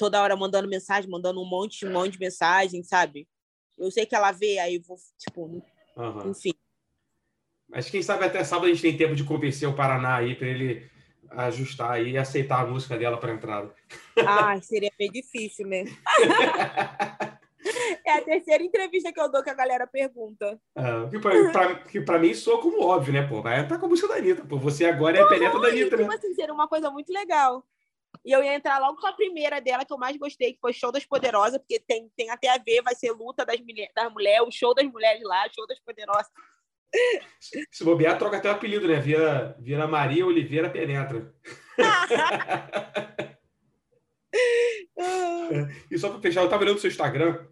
toda hora mandando mensagem, mandando um monte, um monte de mensagem, sabe? Eu sei que ela vê, aí vou, tipo, uhum. enfim. Mas quem sabe até sábado a gente tem tempo de convencer o Paraná aí para ele ajustar aí e aceitar a música dela para entrada. Ah, seria bem difícil, né? <laughs> é a terceira entrevista que eu dou que a galera pergunta. Ah, que para mim soa como óbvio, né? Pô, vai entrar com a música da Anitta. Pô, você agora é a penetra da Anitta, né? Tipo assim, seria uma coisa muito legal. E eu ia entrar logo com a primeira dela, que eu mais gostei, que foi Show das Poderosas, porque tem, tem até a ver, vai ser luta das, das mulheres, o show das mulheres lá, Show das Poderosas. Se bobear, troca até o apelido, né? Vira, vira Maria Oliveira Penetra. <laughs> e só para fechar, eu estava olhando o seu Instagram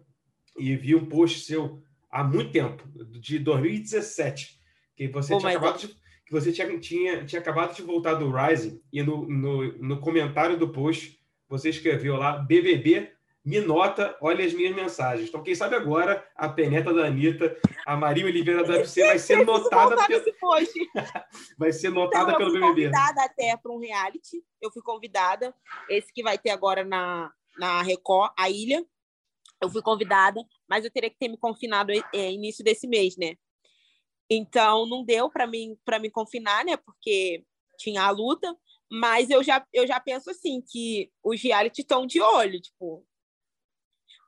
e vi um post seu há muito tempo, de 2017, que você tinha acabado de que você tinha, tinha, tinha acabado de voltar do Rising e no, no, no comentário do post você escreveu lá BBB me nota, olha as minhas mensagens. Então, quem sabe agora a peneta da Anitta, a Maria Oliveira da UFC vai ser <laughs> notada pelo... <laughs> vai ser notada então, pelo BBB. Eu fui convidada até para um reality. Eu fui convidada, esse que vai ter agora na, na Record, a Ilha. Eu fui convidada, mas eu teria que ter me confinado é, início desse mês, né? Então não deu para mim para me confinar, né? Porque tinha a luta, mas eu já eu já penso assim que os reality estão de olho, tipo,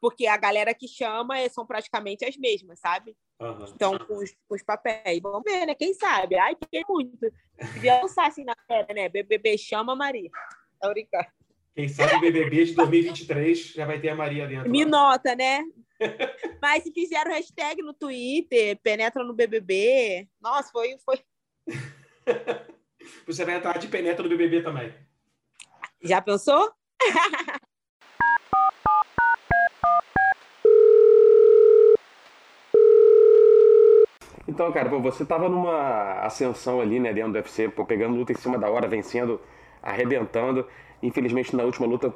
porque a galera que chama é, são praticamente as mesmas, sabe? Uhum. Então, com os, com os, papéis. Vamos ver, né? Quem sabe? Ai, que muito. Devia lançar assim na cara, né? BBB chama Maria. Tá brincando. Quem sabe o BBB de 2023 já vai ter a Maria dentro. Me lá. nota, né? Mas se fizeram hashtag no Twitter, penetra no BBB. Nossa, foi. foi... <laughs> Você vai entrar de penetra no BBB também. Já pensou? <laughs> Então, cara, pô, você tava numa ascensão ali, né, dentro do UFC, pô, pegando luta em cima da hora, vencendo, arrebentando. Infelizmente, na última luta,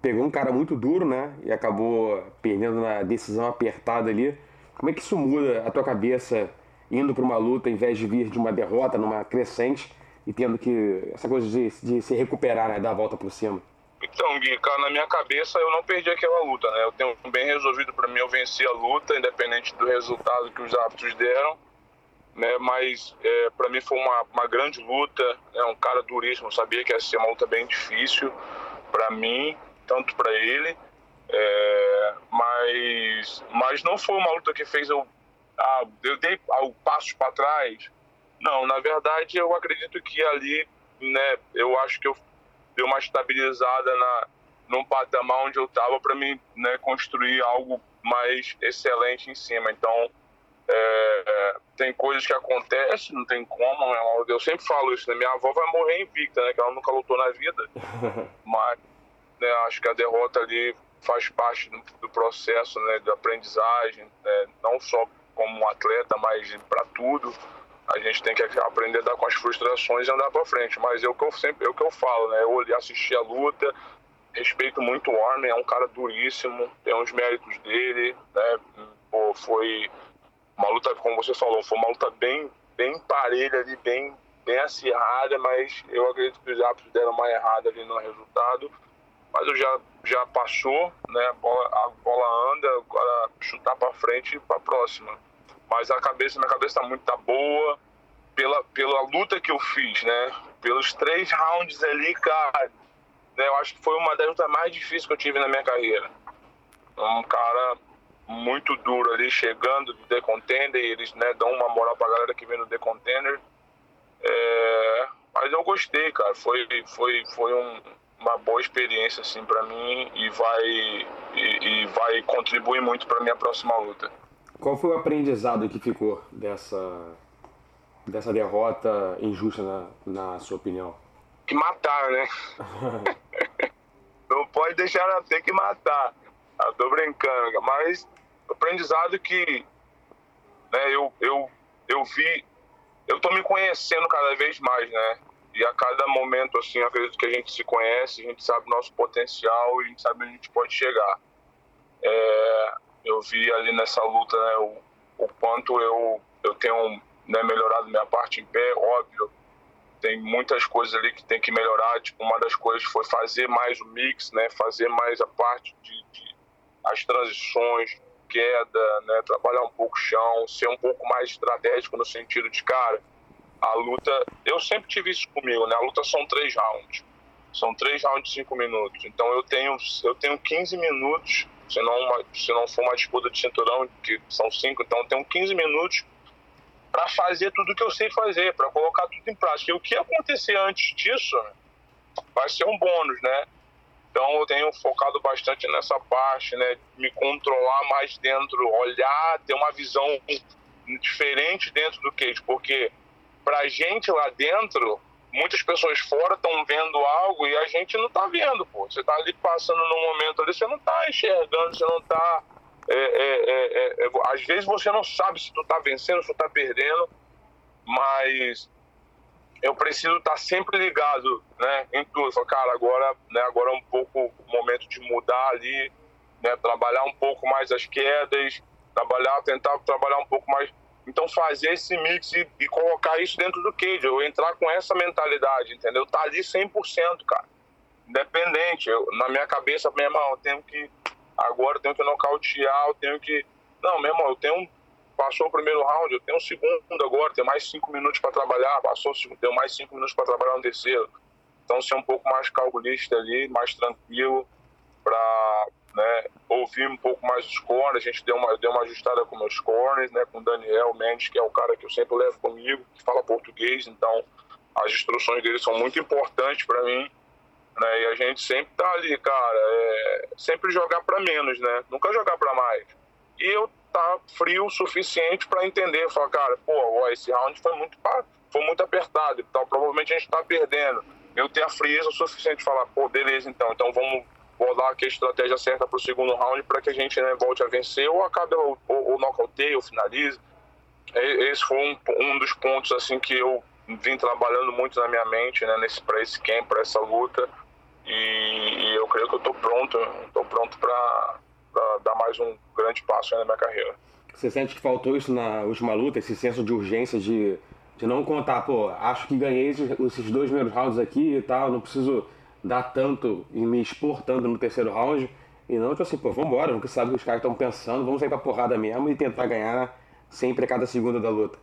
pegou um cara muito duro, né? E acabou perdendo na decisão apertada ali. Como é que isso muda a tua cabeça indo para uma luta em vez de vir de uma derrota, numa crescente e tendo que. essa coisa de, de se recuperar, né? Dar a volta por cima? Então, Gui, cara, na minha cabeça eu não perdi aquela luta, né? Eu tenho bem resolvido para mim eu vencer a luta, independente do resultado que os árbitros deram né? Mas é, para mim foi uma, uma grande luta, é um cara duríssimo, sabia que ia ser uma luta bem difícil para mim, tanto para ele, é, mas, mas não foi uma luta que fez eu, ah, eu dei o passo para trás. Não, na verdade eu acredito que ali, né? Eu acho que eu dei uma estabilizada na num patamar onde eu estava para mim né, construir algo mais excelente em cima. Então é, tem coisas que acontecem, não tem como. Né? Eu sempre falo isso, né? Minha avó vai morrer invicta, né? Que ela nunca lutou na vida. <laughs> Mas né, acho que a derrota ali faz parte do, do processo né, de aprendizagem, né? não só como um atleta, mas para tudo. A gente tem que aprender a dar com as frustrações e andar para frente. Mas é o que eu sempre, é o que eu falo, né? Eu assisti a luta, respeito muito o homem, é um cara duríssimo, tem uns méritos dele, né? Pô, foi uma luta, como você falou, foi uma luta bem, bem parelha ali, bem, bem acirrada, mas eu acredito que os árbitros deram uma errada ali no resultado. Mas eu já, já passou, né? A bola, a bola anda, agora chutar para frente e para próxima. Mas a cabeça, minha cabeça tá muito tá boa pela, pela luta que eu fiz, né? Pelos três rounds ali, cara, né? eu acho que foi uma das lutas mais difíceis que eu tive na minha carreira. Um cara muito duro ali, chegando do The Contender, eles né, dão uma moral pra galera que vem no The Contender. É, mas eu gostei, cara, foi, foi, foi um, uma boa experiência assim para mim e vai, e, e vai contribuir muito para minha próxima luta. Qual foi o aprendizado que ficou dessa, dessa derrota injusta, na, na sua opinião? Que matar, né? <laughs> Não pode deixar ela ter que matar. Tô brincando, mas aprendizado que né, eu, eu eu vi, eu tô me conhecendo cada vez mais, né? E a cada momento, assim, acredito que a gente se conhece, a gente sabe o nosso potencial e a gente sabe onde a gente pode chegar. É, eu vi ali nessa luta né, o, o quanto eu, eu tenho né, melhorado minha parte em pé, óbvio. Tem muitas coisas ali que tem que melhorar. Tipo, uma das coisas foi fazer mais o mix, né, fazer mais a parte de, de as transições, queda, né, trabalhar um pouco o chão, ser um pouco mais estratégico no sentido de, cara, a luta. Eu sempre tive isso comigo, né? A luta são três rounds. São três rounds de cinco minutos. Então eu tenho, eu tenho 15 minutos, se não, uma, se não for uma disputa de cinturão, que são cinco, então eu tenho 15 minutos para fazer tudo que eu sei fazer, para colocar tudo em prática. E o que acontecer antes disso vai ser um bônus, né? Então eu tenho focado bastante nessa parte, né? Me controlar mais dentro, olhar, ter uma visão diferente dentro do cage, porque pra gente lá dentro, muitas pessoas fora estão vendo algo e a gente não tá vendo, pô. Você tá ali passando num momento ali, você não tá enxergando, você não tá. É, é, é, é, às vezes você não sabe se tu tá vencendo, se tu tá perdendo, mas eu preciso estar tá sempre ligado, né, em tudo. Falo, cara, agora, né, agora é um pouco o momento de mudar ali, né, trabalhar um pouco mais as quedas, trabalhar, tentar trabalhar um pouco mais então fazer esse mix e, e, colocar isso dentro do cage, eu entrar com essa mentalidade, entendeu? Tá ali 100%, cara. Independente, eu, na minha cabeça, meu irmão, eu tenho que agora eu tenho que nocautear, eu tenho que não, meu irmão, eu tenho passou o primeiro round, eu tenho um segundo agora, tenho mais cinco minutos para trabalhar, passou tenho mais cinco minutos para trabalhar no terceiro. Então ser um pouco mais calculista ali, mais tranquilo para né, ouvir um pouco mais os corners, a gente deu uma, deu uma ajustada com meus corners, né, com o Daniel Mendes, que é o cara que eu sempre levo comigo, que fala português, então as instruções dele são muito importantes para mim, né, e a gente sempre tá ali, cara, é, sempre jogar para menos, né, nunca jogar para mais. E eu tá frio o suficiente para entender, falar, cara, pô, ó, esse round foi muito, foi muito apertado, então provavelmente a gente tá perdendo. Eu ter a frieza o suficiente de falar, pô, beleza, então, então vamos bolar aqui a estratégia certa para o segundo round para que a gente né, volte a vencer ou acabe ou, ou, ou nocauteie ou finalize. Esse foi um, um dos pontos assim que eu vim trabalhando muito na minha mente né, nesse para esse camp, para essa luta e, e, eu creio que eu estou pronto, estou pronto para dar mais um grande passo na minha carreira. Você sente que faltou isso na última luta, esse senso de urgência de, de não contar, pô, acho que ganhei esses, esses dois primeiros rounds aqui e tal, não preciso dar tanto e me expor tanto no terceiro round. E não, tipo assim, pô, vambora, nunca sabe o que os caras estão pensando, vamos sair pra porrada mesmo e tentar ganhar sempre a cada segunda da luta.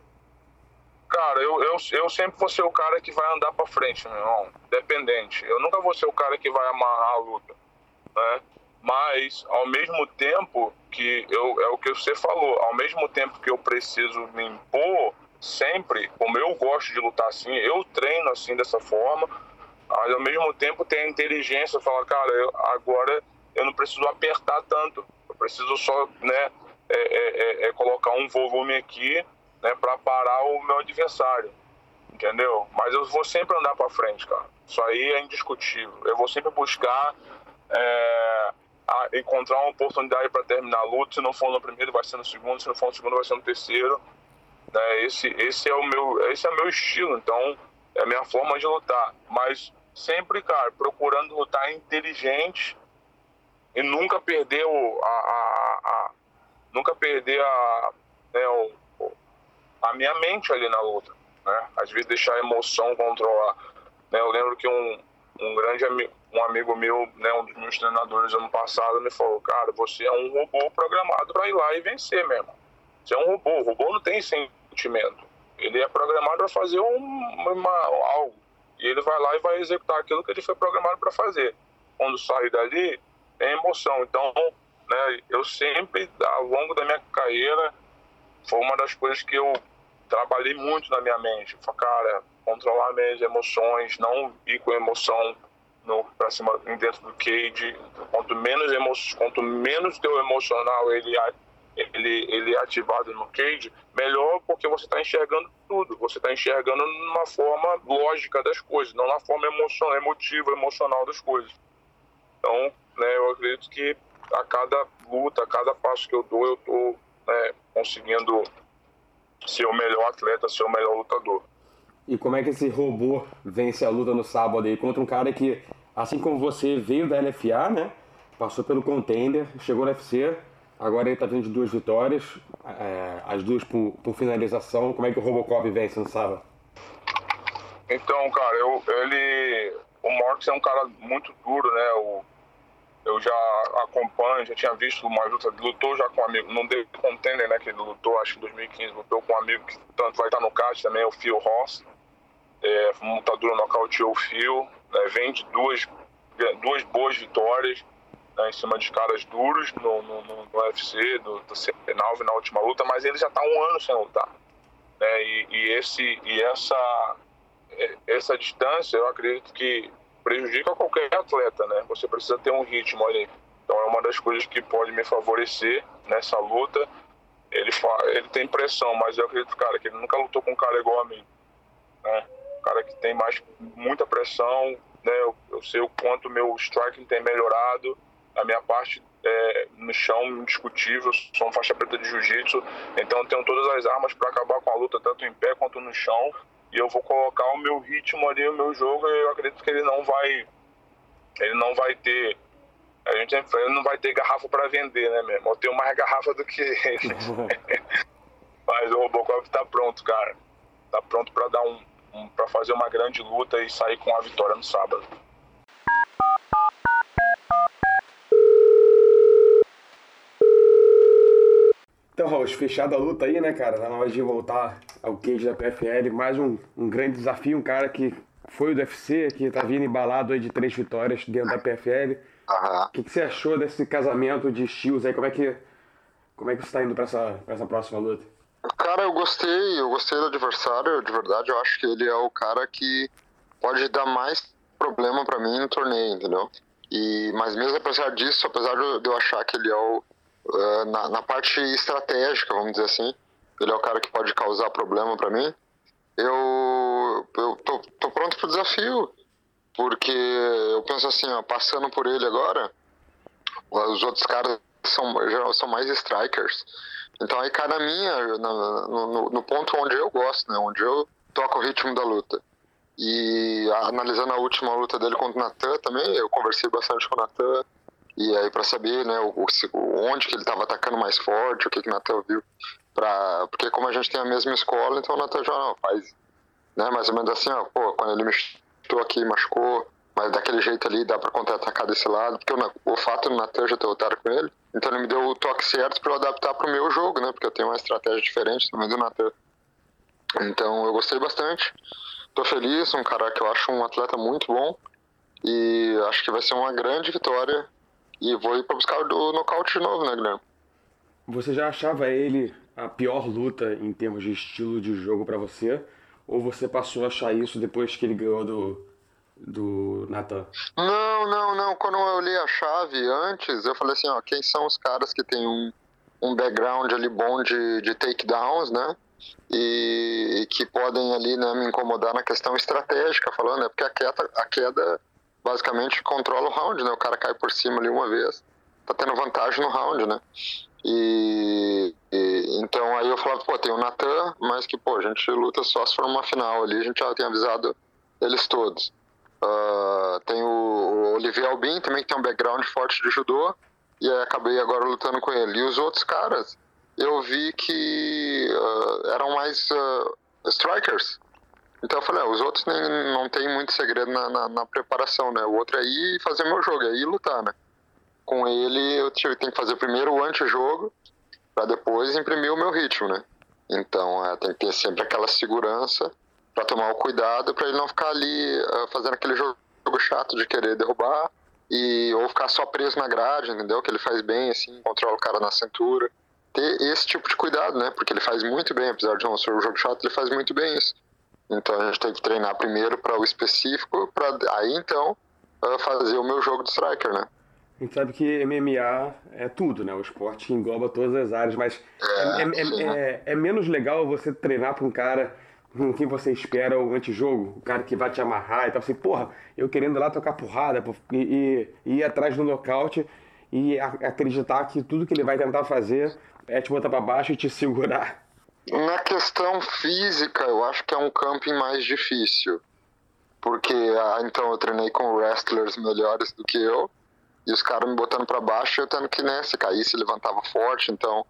Cara, eu, eu, eu sempre vou ser o cara que vai andar pra frente, meu irmão. Dependente. Eu nunca vou ser o cara que vai amarrar a luta. Né? Mas, ao mesmo tempo que eu, é o que você falou, ao mesmo tempo que eu preciso me impor sempre, como eu gosto de lutar assim, eu treino assim dessa forma, mas ao mesmo tempo tem a inteligência, falar, cara, eu, agora eu não preciso apertar tanto, eu preciso só, né, é, é, é, é colocar um volume aqui, né, para parar o meu adversário, entendeu? Mas eu vou sempre andar para frente, cara. Isso aí é indiscutível. Eu vou sempre buscar é, encontrar uma oportunidade para terminar a luta. Se não for no primeiro, vai ser no segundo. Se não for no segundo, vai ser no terceiro. Né? Esse, esse é o meu, esse é meu estilo. Então é a minha forma de lutar. Mas sempre, cara, procurando lutar inteligente e nunca perder o, a, a, a nunca perder a, né, o, a minha mente ali na luta, né? Às vezes deixar a emoção controlar. Né? Eu lembro que um, um grande amigo, um amigo meu, né, um dos meus treinadores ano passado me falou, cara, você é um robô programado para ir lá e vencer mesmo. Você é um robô, o robô não tem sentimento. Ele é programado para fazer um, uma, algo. E ele vai lá e vai executar aquilo que ele foi programado para fazer. Quando sai dali, é emoção. Então, né, eu sempre, ao longo da minha carreira, foi uma das coisas que eu trabalhei muito na minha mente. Falei, cara, controlar minhas emoções, não ir com emoção no, pra cima, dentro do cage. Quanto menos, emo, quanto menos teu emocional ele ele, ele é ativado no cage, melhor porque você está enxergando tudo. Você está enxergando numa forma lógica das coisas, não na forma emoção, emotiva, emocional das coisas. Então, né, eu acredito que a cada luta, a cada passo que eu dou, eu estou né, conseguindo ser o melhor atleta, ser o melhor lutador. E como é que esse robô vence a luta no sábado aí contra um cara que, assim como você, veio da LFA, né? Passou pelo contender, chegou no UFC, agora ele tá vindo de duas vitórias, é, as duas por, por, finalização. Como é que o Robocop vence no sábado? Então, cara, eu, ele. O Morx é um cara muito duro, né? O, eu já acompanho, já tinha visto uma luta, lutou já com um amigo, não deu contender, né, que ele lutou, acho que em 2015, lutou com um amigo que tanto vai estar no card também, o Phil Ross, é, lutador nocauteou o Phil, né, vem de duas, duas boas vitórias, né, em cima de caras duros no, no, no, UFC, do, do Senalve na última luta, mas ele já está um ano sem lutar, né, e, e, esse, e essa, essa distância, eu acredito que prejudica qualquer atleta, né? Você precisa ter um ritmo ali. Então é uma das coisas que pode me favorecer nessa luta. Ele, ele tem pressão, mas eu acredito, cara, que ele nunca lutou com um cara igual a mim. Né? Um cara que tem mais muita pressão, né? Eu, eu sei o quanto meu striking tem melhorado. A minha parte é, no chão, indiscutível. Sou um faixa preta de jiu-jitsu, então eu tenho todas as armas para acabar com a luta, tanto em pé quanto no chão e eu vou colocar o meu ritmo ali, o meu jogo, e eu acredito que ele não vai ele não vai ter a gente ele não vai ter garrafa para vender, né, mesmo? Eu tenho mais garrafa do que ele. <laughs> Mas o Robocop tá pronto, cara. Tá pronto para dar um, um para fazer uma grande luta e sair com a vitória no sábado. Então, Raul, fechada a luta aí, né, cara? Tá na hora de voltar ao cage da PFL. Mais um, um grande desafio, um cara que foi do UFC, que tá vindo embalado aí de três vitórias dentro da PFL. O que, que, você achou desse casamento de estilos aí? Como é que, como é que você tá indo pra essa, pra essa próxima luta? Cara, eu gostei, eu gostei do adversário, de verdade, eu acho que ele é o cara que pode dar mais problema para mim no torneio, entendeu? E, mas mesmo apesar disso, apesar de eu achar que ele é o, na, na, parte estratégica, vamos dizer assim. Ele é o cara que pode causar problema para mim. Eu, eu tô, tô pronto pro desafio, porque eu penso assim, ó, passando por ele agora, os outros caras são, já são mais strikers. Então aí cai na minha, no, no, no, ponto onde eu gosto, né? Onde eu toco o ritmo da luta. E analisando a última luta dele contra o Natan também, eu conversei bastante com o Natan. E aí para saber, né, o, onde que ele estava atacando mais forte, o que que o viu. Pra, porque como a gente tem a mesma escola, então o já não, faz, né, mais ou menos assim, ó, pô, quando ele me chutou aqui, machucou, mas daquele jeito ali dá para contra-atacar desse lado, porque o, o fato do Natan já ter lutado com ele, então ele me deu o toque certo para eu adaptar pro meu jogo, né, porque eu tenho uma estratégia diferente também do Natan. Então eu gostei bastante, tô feliz, um cara que eu acho um atleta muito bom, e acho que vai ser uma grande vitória e vou ir para buscar o nocaute de novo, né, Guilherme? Você já achava ele a pior luta em termos de estilo de jogo para você? Ou você passou a achar isso depois que ele ganhou do, do Nathan? Não, não, não. Quando eu olhei a chave antes, eu falei assim, ó, quem são os caras que tem um, um background ali bom de, de takedowns, né? E, e, que podem ali né, me incomodar na questão estratégica, falando, né? Porque a queda, a queda basicamente controla o round, né? O cara cai por cima ali uma vez, tá tendo vantagem no round, né? E, e, então aí eu falava, pô, tem o Natan, mas que, pô, a gente luta só se for uma final ali, a gente já tem avisado eles todos. Uh, tem o, o Olivier Albin também, que tem um background forte de judô, e acabei agora lutando com ele. E os outros caras, eu vi que uh, eram mais uh, strikers, então eu falei, ah, os outros nem, não tem muito segredo na, na, na, preparação, né? O outro é ir fazer meu jogo, é ir lutar, né? Com ele eu tenho que fazer primeiro o antijogo para depois imprimir o meu ritmo, né? Então é, tem que ter sempre aquela segurança para tomar o cuidado para ele não ficar ali uh, fazendo aquele jogo, jogo chato de querer derrubar e ou ficar só preso na grade, entendeu? Que ele faz bem assim, controla o cara na cintura. Ter esse tipo de cuidado, né? Porque ele faz muito bem, apesar de não ser um jogo chato, ele faz muito bem isso. Então a gente tem que treinar primeiro para o específico, para aí então fazer o meu jogo de striker, né? A gente sabe que MMA é tudo, né? O esporte engloba todas as áreas, mas é, é, é, é, é menos legal você treinar para um cara com quem você espera o antijogo, o cara que vai te amarrar e tal, assim, porra, eu querendo lá tocar porrada e, e, e ir atrás do nocaute e acreditar que tudo que ele vai tentar fazer é te botar para baixo e te segurar Na questão física, eu acho que é um camping mais difícil. Porque ah, então eu treinei com wrestlers melhores do que eu. E os caras me botando para baixo, eu tendo que, né, se caísse, levantava forte. Então,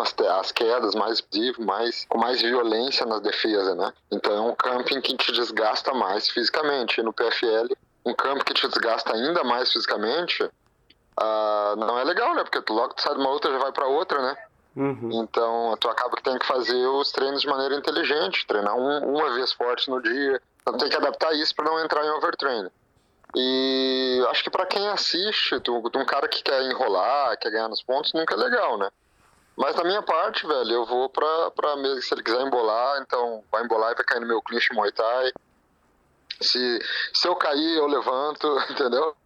as, as quedas mais mais com mais violência nas defesas, né? Então é um camping que te desgasta mais fisicamente. E no PFL, um campo que te desgasta ainda mais fisicamente, uh, não é legal, né? Porque logo tu sai de uma outra já vai para outra, né? Uhum. Então, tu acaba que tem que fazer os treinos de maneira inteligente, treinar um, uma vez forte no dia. Então, tem que adaptar isso para não entrar em overtraining. E acho que para quem assiste, tu, um cara que quer enrolar, quer ganhar nos pontos, nunca é legal, né? Mas da minha parte, velho, eu vou pra, pra mesmo, se ele quiser embolar, então vai embolar e vai cair no meu clinch Muay Thai. Se, se eu cair, eu levanto, <laughs> entendeu?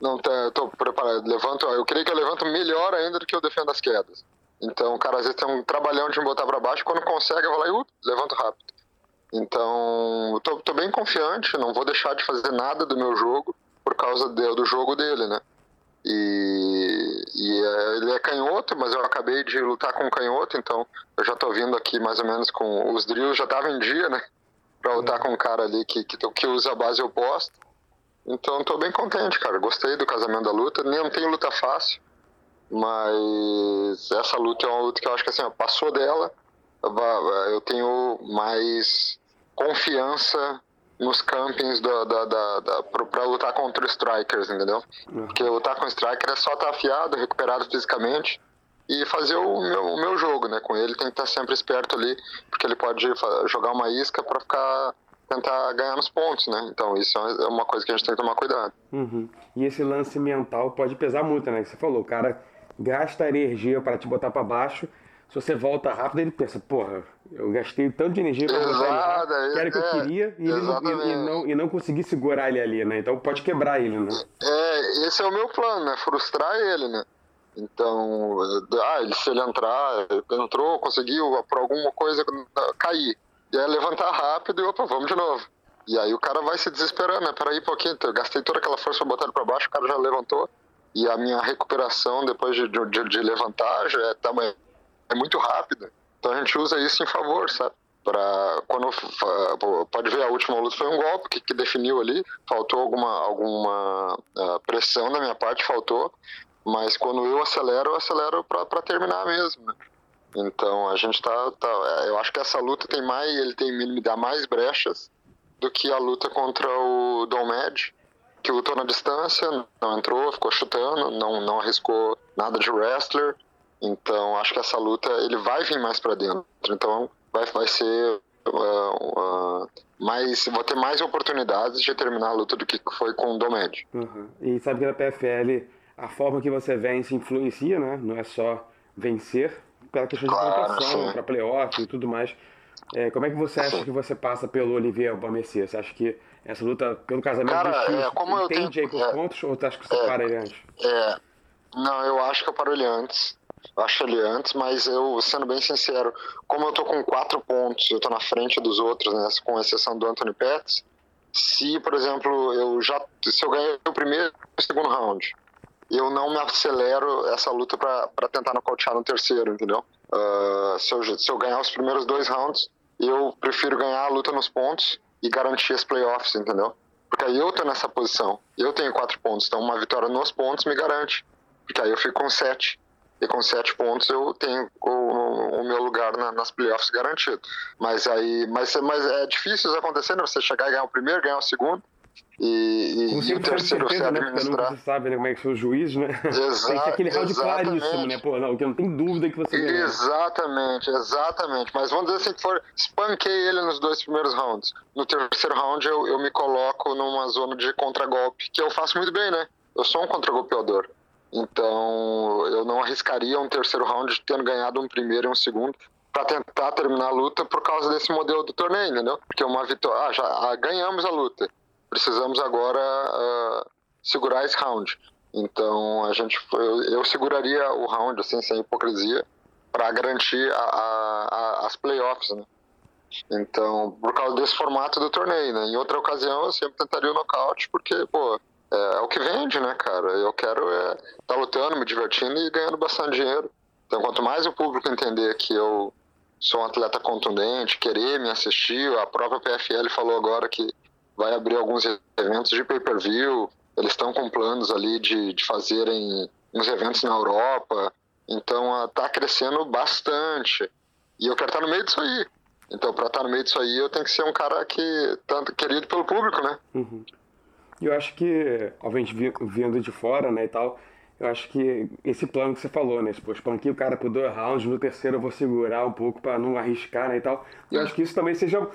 Não tá, tô preparado, levanto, eu creio que eu levanto melhor ainda do que eu defendo as quedas. Então, o cara às vezes tem um trabalhão de me botar para baixo, quando consegue, eu vou lá e uh, levanto rápido. Então, eu tô, tô, bem confiante, não vou deixar de fazer nada do meu jogo por causa de, do jogo dele, né? E, e é, ele é canhoto, mas eu acabei de lutar com um canhoto, então eu já tô vindo aqui mais ou menos com os drills, já tava em dia, né? Pra lutar com um cara ali que, que, que usa a base oposta. Então tô bem contente, cara. Gostei do casamento da luta. Nem não tenho luta fácil, mas essa luta é uma luta que eu acho que assim, passou dela, eu tenho mais confiança nos campings da, da, da, da para lutar contra os strikers, entendeu? Uhum. Porque lutar com o striker é só estar tá afiado, recuperado fisicamente e fazer o meu, o meu jogo, né? Com ele tem que estar sempre esperto ali, porque ele pode jogar uma isca para ficar tentar ganhar nos pontos, né? Então isso é uma coisa que a gente tem que tomar cuidado. Uhum. E esse lance mental pode pesar muito, né? Você falou, o cara gasta energia para te botar para baixo se você volta rápido, ele pensa, porra, eu gastei tanto de energia pra voltar ele, que era o que eu é, queria e, ele não, e, não, e não consegui segurar ele ali, né? Então pode quebrar ele, né? É, esse é o meu plano, né? Frustrar ele, né? Então, ah, ele, se ele entrar, entrou, conseguiu, por alguma coisa, cair. E aí levantar rápido e opa, vamos de novo. E aí o cara vai se desesperando, né? Peraí um pouquinho, eu gastei toda aquela força pra botar ele pra baixo, o cara já levantou. E a minha recuperação depois de, de, de levantar é tamanho é muito rápida. Então a gente usa isso em favor, sabe? Para quando pode ver a última luta foi um golpe que, que definiu ali, faltou alguma alguma uh, pressão da minha parte, faltou, mas quando eu acelero, eu acelero para terminar mesmo. Né? Então a gente tá, tá, eu acho que essa luta tem mais, ele tem me dá mais brechas do que a luta contra o Dom que lutou na distância, não entrou, ficou chutando, não não arriscou nada de wrestler então, acho que essa luta ele vai vir mais para dentro. Então, vai, vai ser uh, uh, mais, vou ter mais oportunidades de terminar a luta do que foi com o Domed. Uhum. E sabe que na PFL a forma que você vence influencia, né? Não é só vencer, pela questão de claro, para playoff e tudo mais. É, como é que você acha que você passa pelo Olivier Aubameyang? Você acha que essa luta pelo casamento Cara, difícil, é, como entende eu tenho, aí por é, pontos ou você acha que você é, para ele antes? É, não, eu acho que eu paro ele antes. Eu acho ele antes, mas eu, sendo bem sincero, como eu tô com quatro pontos, eu tô na frente dos outros, né, com exceção do Anthony Pettis, se, por exemplo, eu já, se eu ganhei o primeiro e o segundo round, eu não me acelero essa luta para tentar nocautear no terceiro, entendeu? Uh, se, eu, se eu ganhar os primeiros dois rounds, eu prefiro ganhar a luta nos pontos e garantir as playoffs, entendeu? Porque aí eu tô nessa posição. Eu tenho quatro pontos, então uma vitória nos pontos me garante. Porque aí eu fico com sete e com sete pontos eu tenho o, o meu lugar na, nas playoffs garantido. Mas aí, mas, mas é difícil isso acontecer, né? Você chegar e ganhar o primeiro, ganhar o segundo. E, e, e o terceiro certeza, você administrar. Né? Você sabe né, como é que são os juízes, né? Exato, <laughs> tem que ser aquele round claríssimo, né? Pô, não, que não tem dúvida que você ganhou. Exatamente, exatamente. Mas vamos dizer assim que for, espanquei ele nos dois primeiros rounds. No terceiro round eu, eu me coloco numa zona de contragolpe, que eu faço muito bem, né? Eu sou um contragolpeador. Então, eu não arriscaria um terceiro round tendo ganhado um primeiro e um segundo para tentar terminar a luta por causa desse modelo do torneio, entendeu? Porque uma vitória, ah, já ah, ganhamos a luta, precisamos agora uh, segurar esse round. Então, a gente, eu, eu seguraria o round assim sem hipocrisia para garantir a, a, a, as playoffs, né? Então, por causa desse formato do torneio, né? Em outra ocasião, eu sempre tentaria o nocaute, porque, pô, é, é, o que vende, né, cara? Eu quero é estar tá lutando, me divertindo e ganhando bastante dinheiro. Então, quanto mais o público entender que eu sou um atleta contundente, querer me assistir, a própria PFL falou agora que vai abrir alguns eventos de pay-per-view, eles estão com planos ali de, de fazerem uns eventos na Europa, então está crescendo bastante. E eu quero estar no meio disso aí. Então, para estar no meio disso aí, eu tenho que ser um cara que tanto querido pelo público, né? Uhum. Eu acho que, obviamente, vindo de fora, né, e tal, eu acho que esse plano que você falou, né, tipo, espanquei o cara por dois rounds, no terceiro eu vou segurar um pouco para não arriscar, né, e tal. Eu acho que isso também seja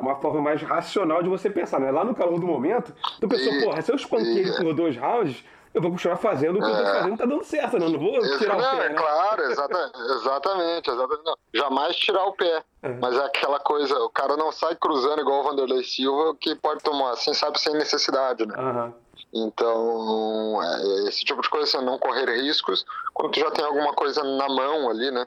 uma forma mais racional de você pensar, né? Lá no calor do momento, tu pensou, porra, se eu espanquei ele por dois rounds, eu vou continuar fazendo o que é. eu tô é. fazendo, tá dando certo, né? Não vou tirar não, o pé. É né? claro, exatamente, exatamente, exatamente. Não, jamais tirar o pé. É. Mas é aquela coisa, o cara não sai cruzando igual o Vanderlei Silva, que pode tomar, assim, sabe, sem necessidade, né? Uhum. Então, é, esse tipo de coisa, assim, não correr riscos quando tu já tem alguma coisa na mão ali, né?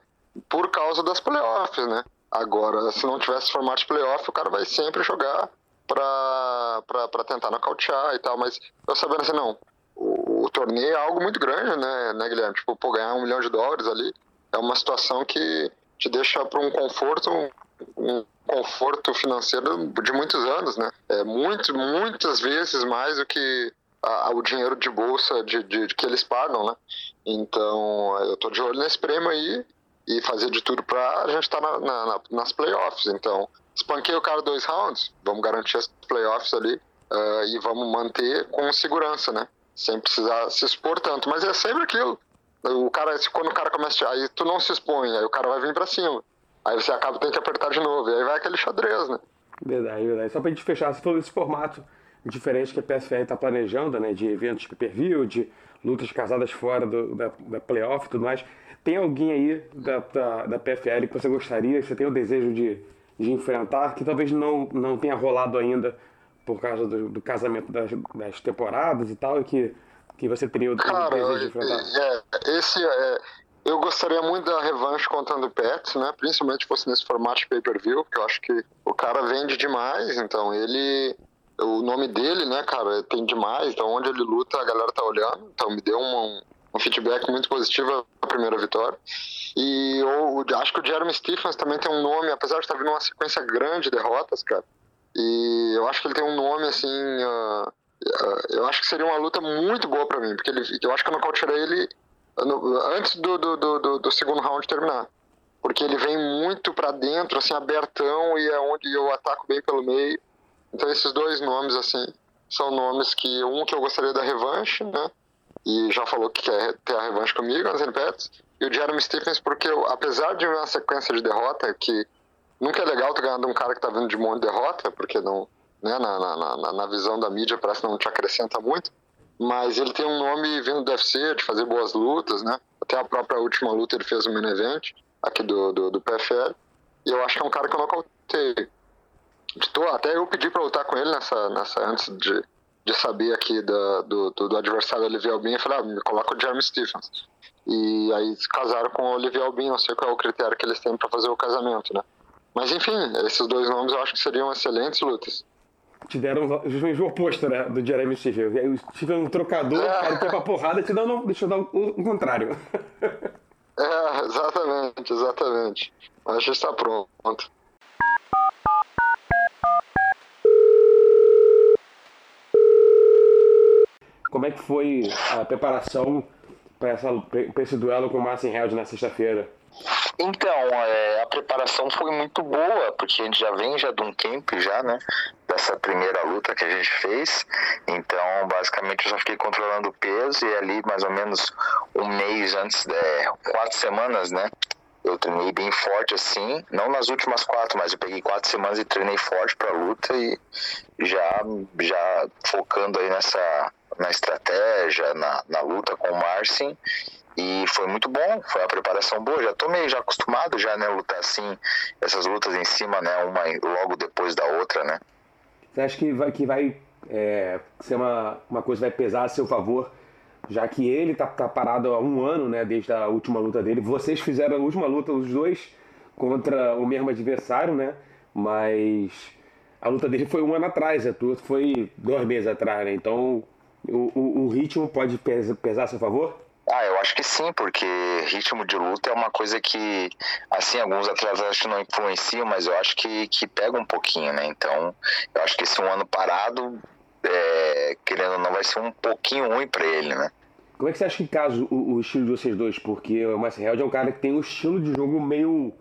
Por causa das playoffs, né? Agora, se não tivesse formato de playoff, o cara vai sempre jogar pra tentar nocautear e tal. Mas eu sabendo assim, não, o, o, torneio é algo muito grande, né, né, Guilherme? Tipo, pô, ganhar um milhão de dólares ali é uma situação que te deixa para um conforto, um conforto financeiro de muitos anos, né? É muito, muitas vezes mais do que a, o dinheiro de bolsa de, de, de, que eles pagam, né? Então, eu tô de olho nesse prêmio aí e fazer de tudo para a gente estar tá na, na, nas playoffs. Então, espanquei o cara dois rounds, vamos garantir as playoffs ali uh, e vamos manter com segurança, né? Sem precisar se expor tanto. Mas é sempre aquilo. O cara, quando o cara começa a. Aí tu não se expõe, aí o cara vai vir para cima. Aí você acaba tendo que apertar de novo. E aí vai aquele xadrez, né? Verdade, verdade. Só pra gente fechar, você falou desse formato diferente que a PSFR está planejando, né? De eventos pay-per-view, de lutas casadas fora do, da, da playoff e tudo mais. Tem alguém aí da, da, da PFL que você gostaria, que você tem o desejo de, de enfrentar, que talvez não, não tenha rolado ainda por causa do, do casamento das, das, temporadas e tal, e que, que você teria o, Cara, desejo de enfrentar? É, esse é, eu gostaria muito da revanche contra o Pets, né? Principalmente se fosse nesse formato de pay-per-view, porque eu acho que o cara vende demais, então ele o nome dele, né, cara, tem demais, então onde ele luta a galera tá olhando, então me deu um, um feedback muito positivo na primeira vitória. E acho que o Jeremy Stephens também tem um nome, apesar de estar vindo uma sequência grande de derrotas, cara. E eu acho que ele tem um nome assim. Uh, uh, eu acho que seria uma luta muito boa para mim, porque ele, eu acho que eu nocautearei ele no, antes do, do, do, do, segundo round terminar. Porque ele vem muito para dentro, assim, abertão, e é onde eu ataco bem pelo meio. Então esses dois nomes, assim, são nomes que. Um que eu gostaria da revanche, né? E já falou que quer ter a revanche comigo, Anthony Pettis, e o Jeremy Stephens, porque eu, apesar de uma sequência de derrota, que nunca é legal ter ganhado um cara que tá vindo de um monte de derrota, porque não, né, na, na, na, na visão da mídia parece que não te acrescenta muito, mas ele tem um nome vindo do UFC, de fazer boas lutas, né? Até a própria última luta ele fez o main event, aqui do, do, do PFL, e eu acho que é um cara que eu nocautei. Até eu pedi para lutar com ele nessa, nessa antes de, de saber aqui da, do, do, do, adversário Olivier Albin, eu falei, ah, me coloca o Jeremy Stephens. E aí se casaram com o Olivier Albin, não sei qual é o critério que eles têm para fazer o casamento, né? Mas enfim, esses dois nomes eu acho que seriam excelentes lutas. Te deram o oposto, né, do Jeremy Stephens. O Stephens é um trocador, é. cara pra porrada, te dá um, deixa eu dar o um contrário. <laughs> é, exatamente, exatamente. Acho que está pronto. Como é que foi a preparação para esse duelo com o Marcin Held na sexta-feira? Então, é, a preparação foi muito boa, porque a gente já vem já de um camp já, né? Dessa primeira luta que a gente fez. Então, basicamente, eu só fiquei controlando o peso e ali mais ou menos um mês antes, é, quatro semanas, né? Eu treinei bem forte assim, não nas últimas quatro, mas eu peguei quatro semanas e treinei forte para a luta e já já focando aí nessa na estratégia, na, na luta com o Marcin. E foi muito bom, foi uma preparação boa. Já tô meio já acostumado já, né, lutar assim, essas lutas em cima, né, uma logo depois da outra, né. Você acha que vai, que vai é, ser uma, uma coisa que vai pesar a seu favor, já que ele tá, tá parado há um ano, né, desde a última luta dele. Vocês fizeram a última luta, os dois, contra o mesmo adversário, né, mas a luta dele foi um ano atrás, a tua foi dois meses atrás, né, então o, o, o ritmo pode pesar a seu favor? Ah, eu acho que sim, porque ritmo de luta é uma coisa que, assim, alguns atletas acho que não influenciam, mas eu acho que, que pega um pouquinho, né? Então, eu acho que esse um ano parado, é, querendo ou não, vai ser um pouquinho ruim para ele, né? Como é que você acha que caso o, o estilo de vocês dois? Porque o Marcel Held é um cara que tem um estilo de jogo meio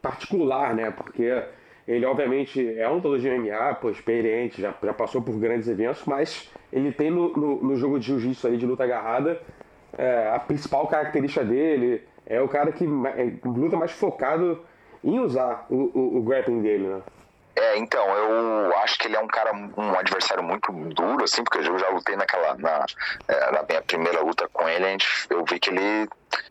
particular, né? Porque ele, obviamente, é um lutador de MMA, pô, experiente, já, já passou por grandes eventos, mas ele tem no, no, no jogo de jiu-jitsu de luta agarrada, é, a principal característica dele é o cara que é, luta mais focado em usar o, o, o grappling dele, né? É, então, eu acho que ele é um cara, um adversário muito duro, assim, porque eu já lutei naquela, na, é, na minha primeira luta com ele, a gente, eu vi que ele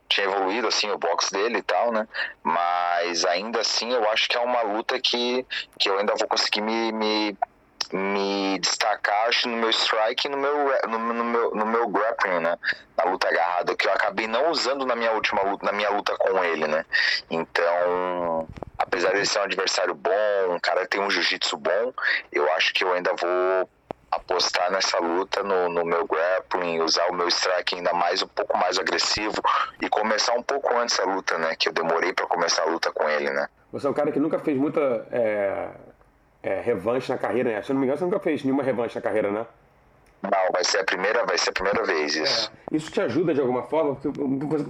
tinha evoluído, assim, o boxe dele e tal, né, mas ainda assim eu acho que é uma luta que, que eu ainda vou conseguir me, me me destacar acho, no meu strike e no meu, no, no, meu, no meu grappling, né? Na luta agarrada, que eu acabei não usando na minha última luta, na minha luta com ele, né? Então, apesar de ser um adversário bom, um cara que tem um jiu-jitsu bom, eu acho que eu ainda vou apostar nessa luta no, no meu grappling, usar o meu strike ainda mais um pouco mais agressivo e começar um pouco antes a luta, né? Que eu demorei para começar a luta com ele, né? Você é um cara que nunca fez muita é, é, revanche na carreira, né? Se eu não me engano, você nunca fez nenhuma revanche na carreira, né? Não, vai ser a primeira, vai ser a primeira vez isso. É, isso te ajuda de alguma forma? Porque,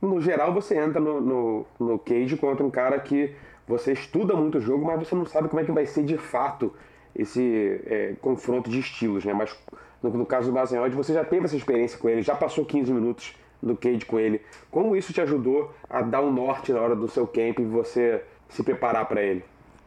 no geral, você entra no, no, no cage contra um cara que você estuda muito o jogo, mas você não sabe como é que vai ser de fato esse é, confronto de estilos, né? Mas no, no caso do Basenhod, você já teve essa experiência com ele, já passou 15 minutos no cage com ele. Como isso te ajudou a dar um norte na hora do seu camp e você se preparar para ele?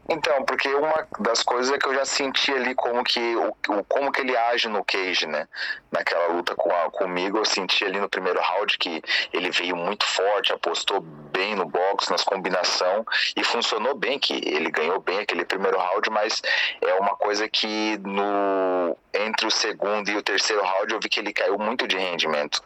Então, porque uma das coisas é que eu já senti ali como que, o, como que ele age no cage, né? Naquela luta com a, comigo, eu senti ali no primeiro round que ele veio muito forte, apostou bem no box, nas combinação e funcionou bem, que ele ganhou bem aquele primeiro round, mas é uma coisa que no entre o segundo e o terceiro round eu vi que ele caiu muito de rendimento.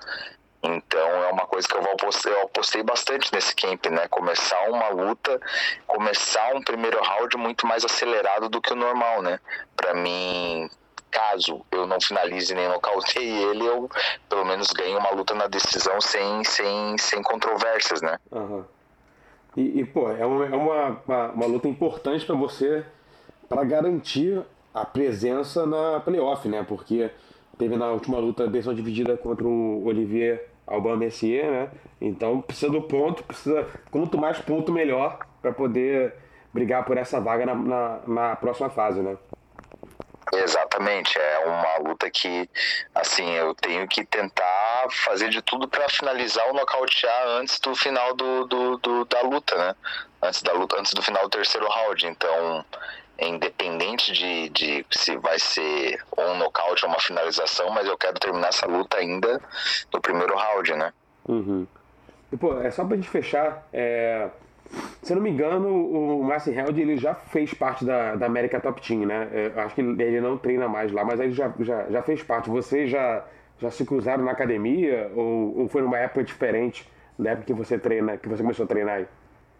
Então é uma coisa que eu, apostei, eu apostei bastante nesse camp, né? Começar uma luta, começar um primeiro round muito mais acelerado do que o normal, né? Para mim, caso eu não finalize nem nocauteie ele, eu pelo menos ganho uma luta na decisão sem, sem, sem controvérsias, né? Uhum. E, e, pô, é uma, é uma, uma, uma luta importante para você para garantir a presença na playoff, né? Porque teve na última luta decisão dividida contra o Olivier Alban Messier, né? Então precisa do ponto, precisa quanto mais ponto melhor para poder brigar por essa vaga na, na, na, próxima fase, né? Exatamente, é uma luta que, assim, eu tenho que tentar fazer de tudo para finalizar ou nocautear antes do final do, do, do, da luta, né? Antes da luta, antes do final do terceiro round. Então, independente de, de se vai ser um nocaute ou uma finalização, mas eu quero terminar essa luta ainda no primeiro round, né? Uhum. E, pô, é só pra gente fechar, é... se eu não me engano, o Marcin Held ele já fez parte da, da América Top Team, né? É, eu acho que ele não treina mais lá, mas ele já, já, já fez parte. Vocês já, já se cruzaram na academia ou, ou foi numa época diferente da época que você treina, que você começou a treinar aí?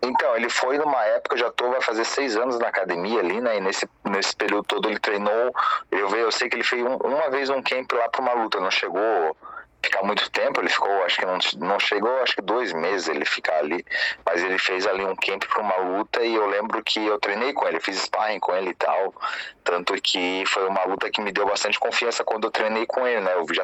Então, ele foi numa época, já tô, vai fazer seis anos na academia ali, né? E nesse, nesse período todo ele treinou. Eu, eu sei que ele fez um, uma vez um camp lá pra uma luta, não chegou ficar muito tempo, ele ficou, acho que não, não chegou, acho que dois meses ele ficar ali, mas ele fez ali um camp para uma luta e eu lembro que eu treinei com ele, fiz sparring com ele e tal, tanto que foi uma luta que me deu bastante confiança quando eu treinei com ele, né, eu já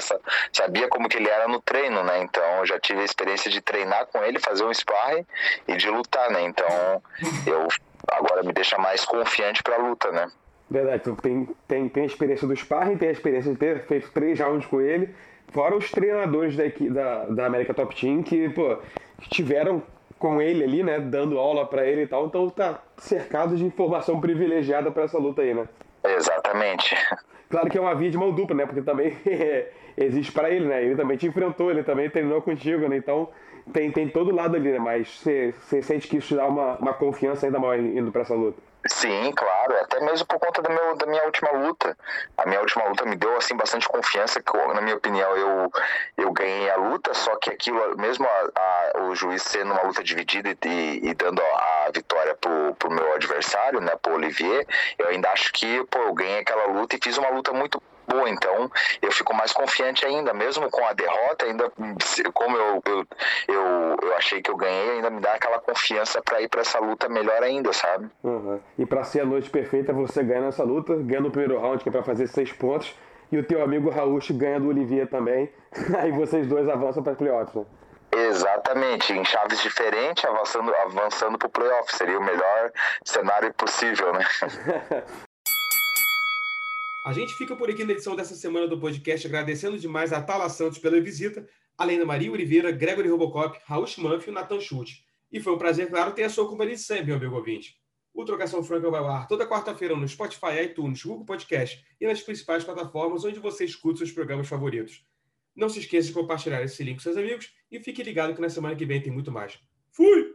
sabia como que ele era no treino, né, então eu já tive a experiência de treinar com ele, fazer um sparring e de lutar, né, então eu agora me deixa mais confiante para a luta, né. Verdade, então tem, tem, tem a experiência do sparring, tem a experiência de ter feito três rounds com ele, Fora os treinadores daqui, da, da América Top Team que, pô, estiveram com ele ali, né, dando aula para ele e tal, então tá cercado de informação privilegiada para essa luta aí, né? Exatamente. Claro que é uma via de mão dupla, né? Porque também <laughs> existe para ele, né? Ele também te enfrentou, ele também treinou contigo, né? Então tem, tem todo lado ali, né? Mas você sente que isso dá uma, uma confiança ainda maior indo para essa luta. Sim, claro, até mesmo por conta do meu, da minha última luta. A minha última luta me deu assim bastante confiança, que na minha opinião eu, eu ganhei a luta, só que aquilo, mesmo a, a, o juiz sendo uma luta dividida e, e dando a, vitória pro, pro meu adversário, né, pro Olivier, eu ainda acho que pô, eu ganhei aquela luta e fiz uma luta muito boa. Então, eu fico mais confiante ainda, mesmo com a derrota, ainda como eu, eu, eu, eu achei que eu ganhei, ainda me dá aquela confiança para ir para essa luta melhor ainda, sabe? Uhum. E para ser a noite perfeita, você ganha nessa luta, ganha no primeiro round, que é para fazer seis pontos, e o teu amigo Raul ganha do Olivier também. <laughs> Aí vocês dois avançam para playoffs, né? Exatamente, em chaves diferentes, avançando, avançando para o playoff. Seria o melhor cenário possível, né? <laughs> A gente fica por aqui na edição dessa semana do podcast, agradecendo demais a Tala Santos pela visita, além da Maria Oliveira, Gregory Robocop, Raul Schmanf e o Nathan Schultz. E foi um prazer, claro, ter a sua companhia de sempre, meu amigo ouvinte. O Trocação Franca vai ao ar toda quarta-feira no Spotify, iTunes, Google Podcast e nas principais plataformas onde você escuta seus programas favoritos. Não se esqueça de compartilhar esse link com seus amigos e fique ligado que na semana que vem tem muito mais. Fui!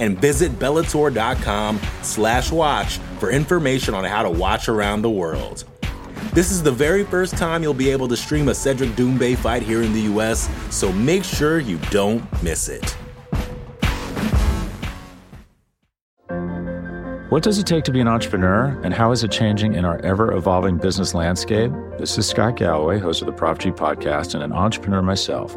And visit Bellator.com slash watch for information on how to watch around the world. This is the very first time you'll be able to stream a Cedric Doumbé fight here in the US, so make sure you don't miss it. What does it take to be an entrepreneur, and how is it changing in our ever evolving business landscape? This is Scott Galloway, host of the Prop G podcast, and an entrepreneur myself.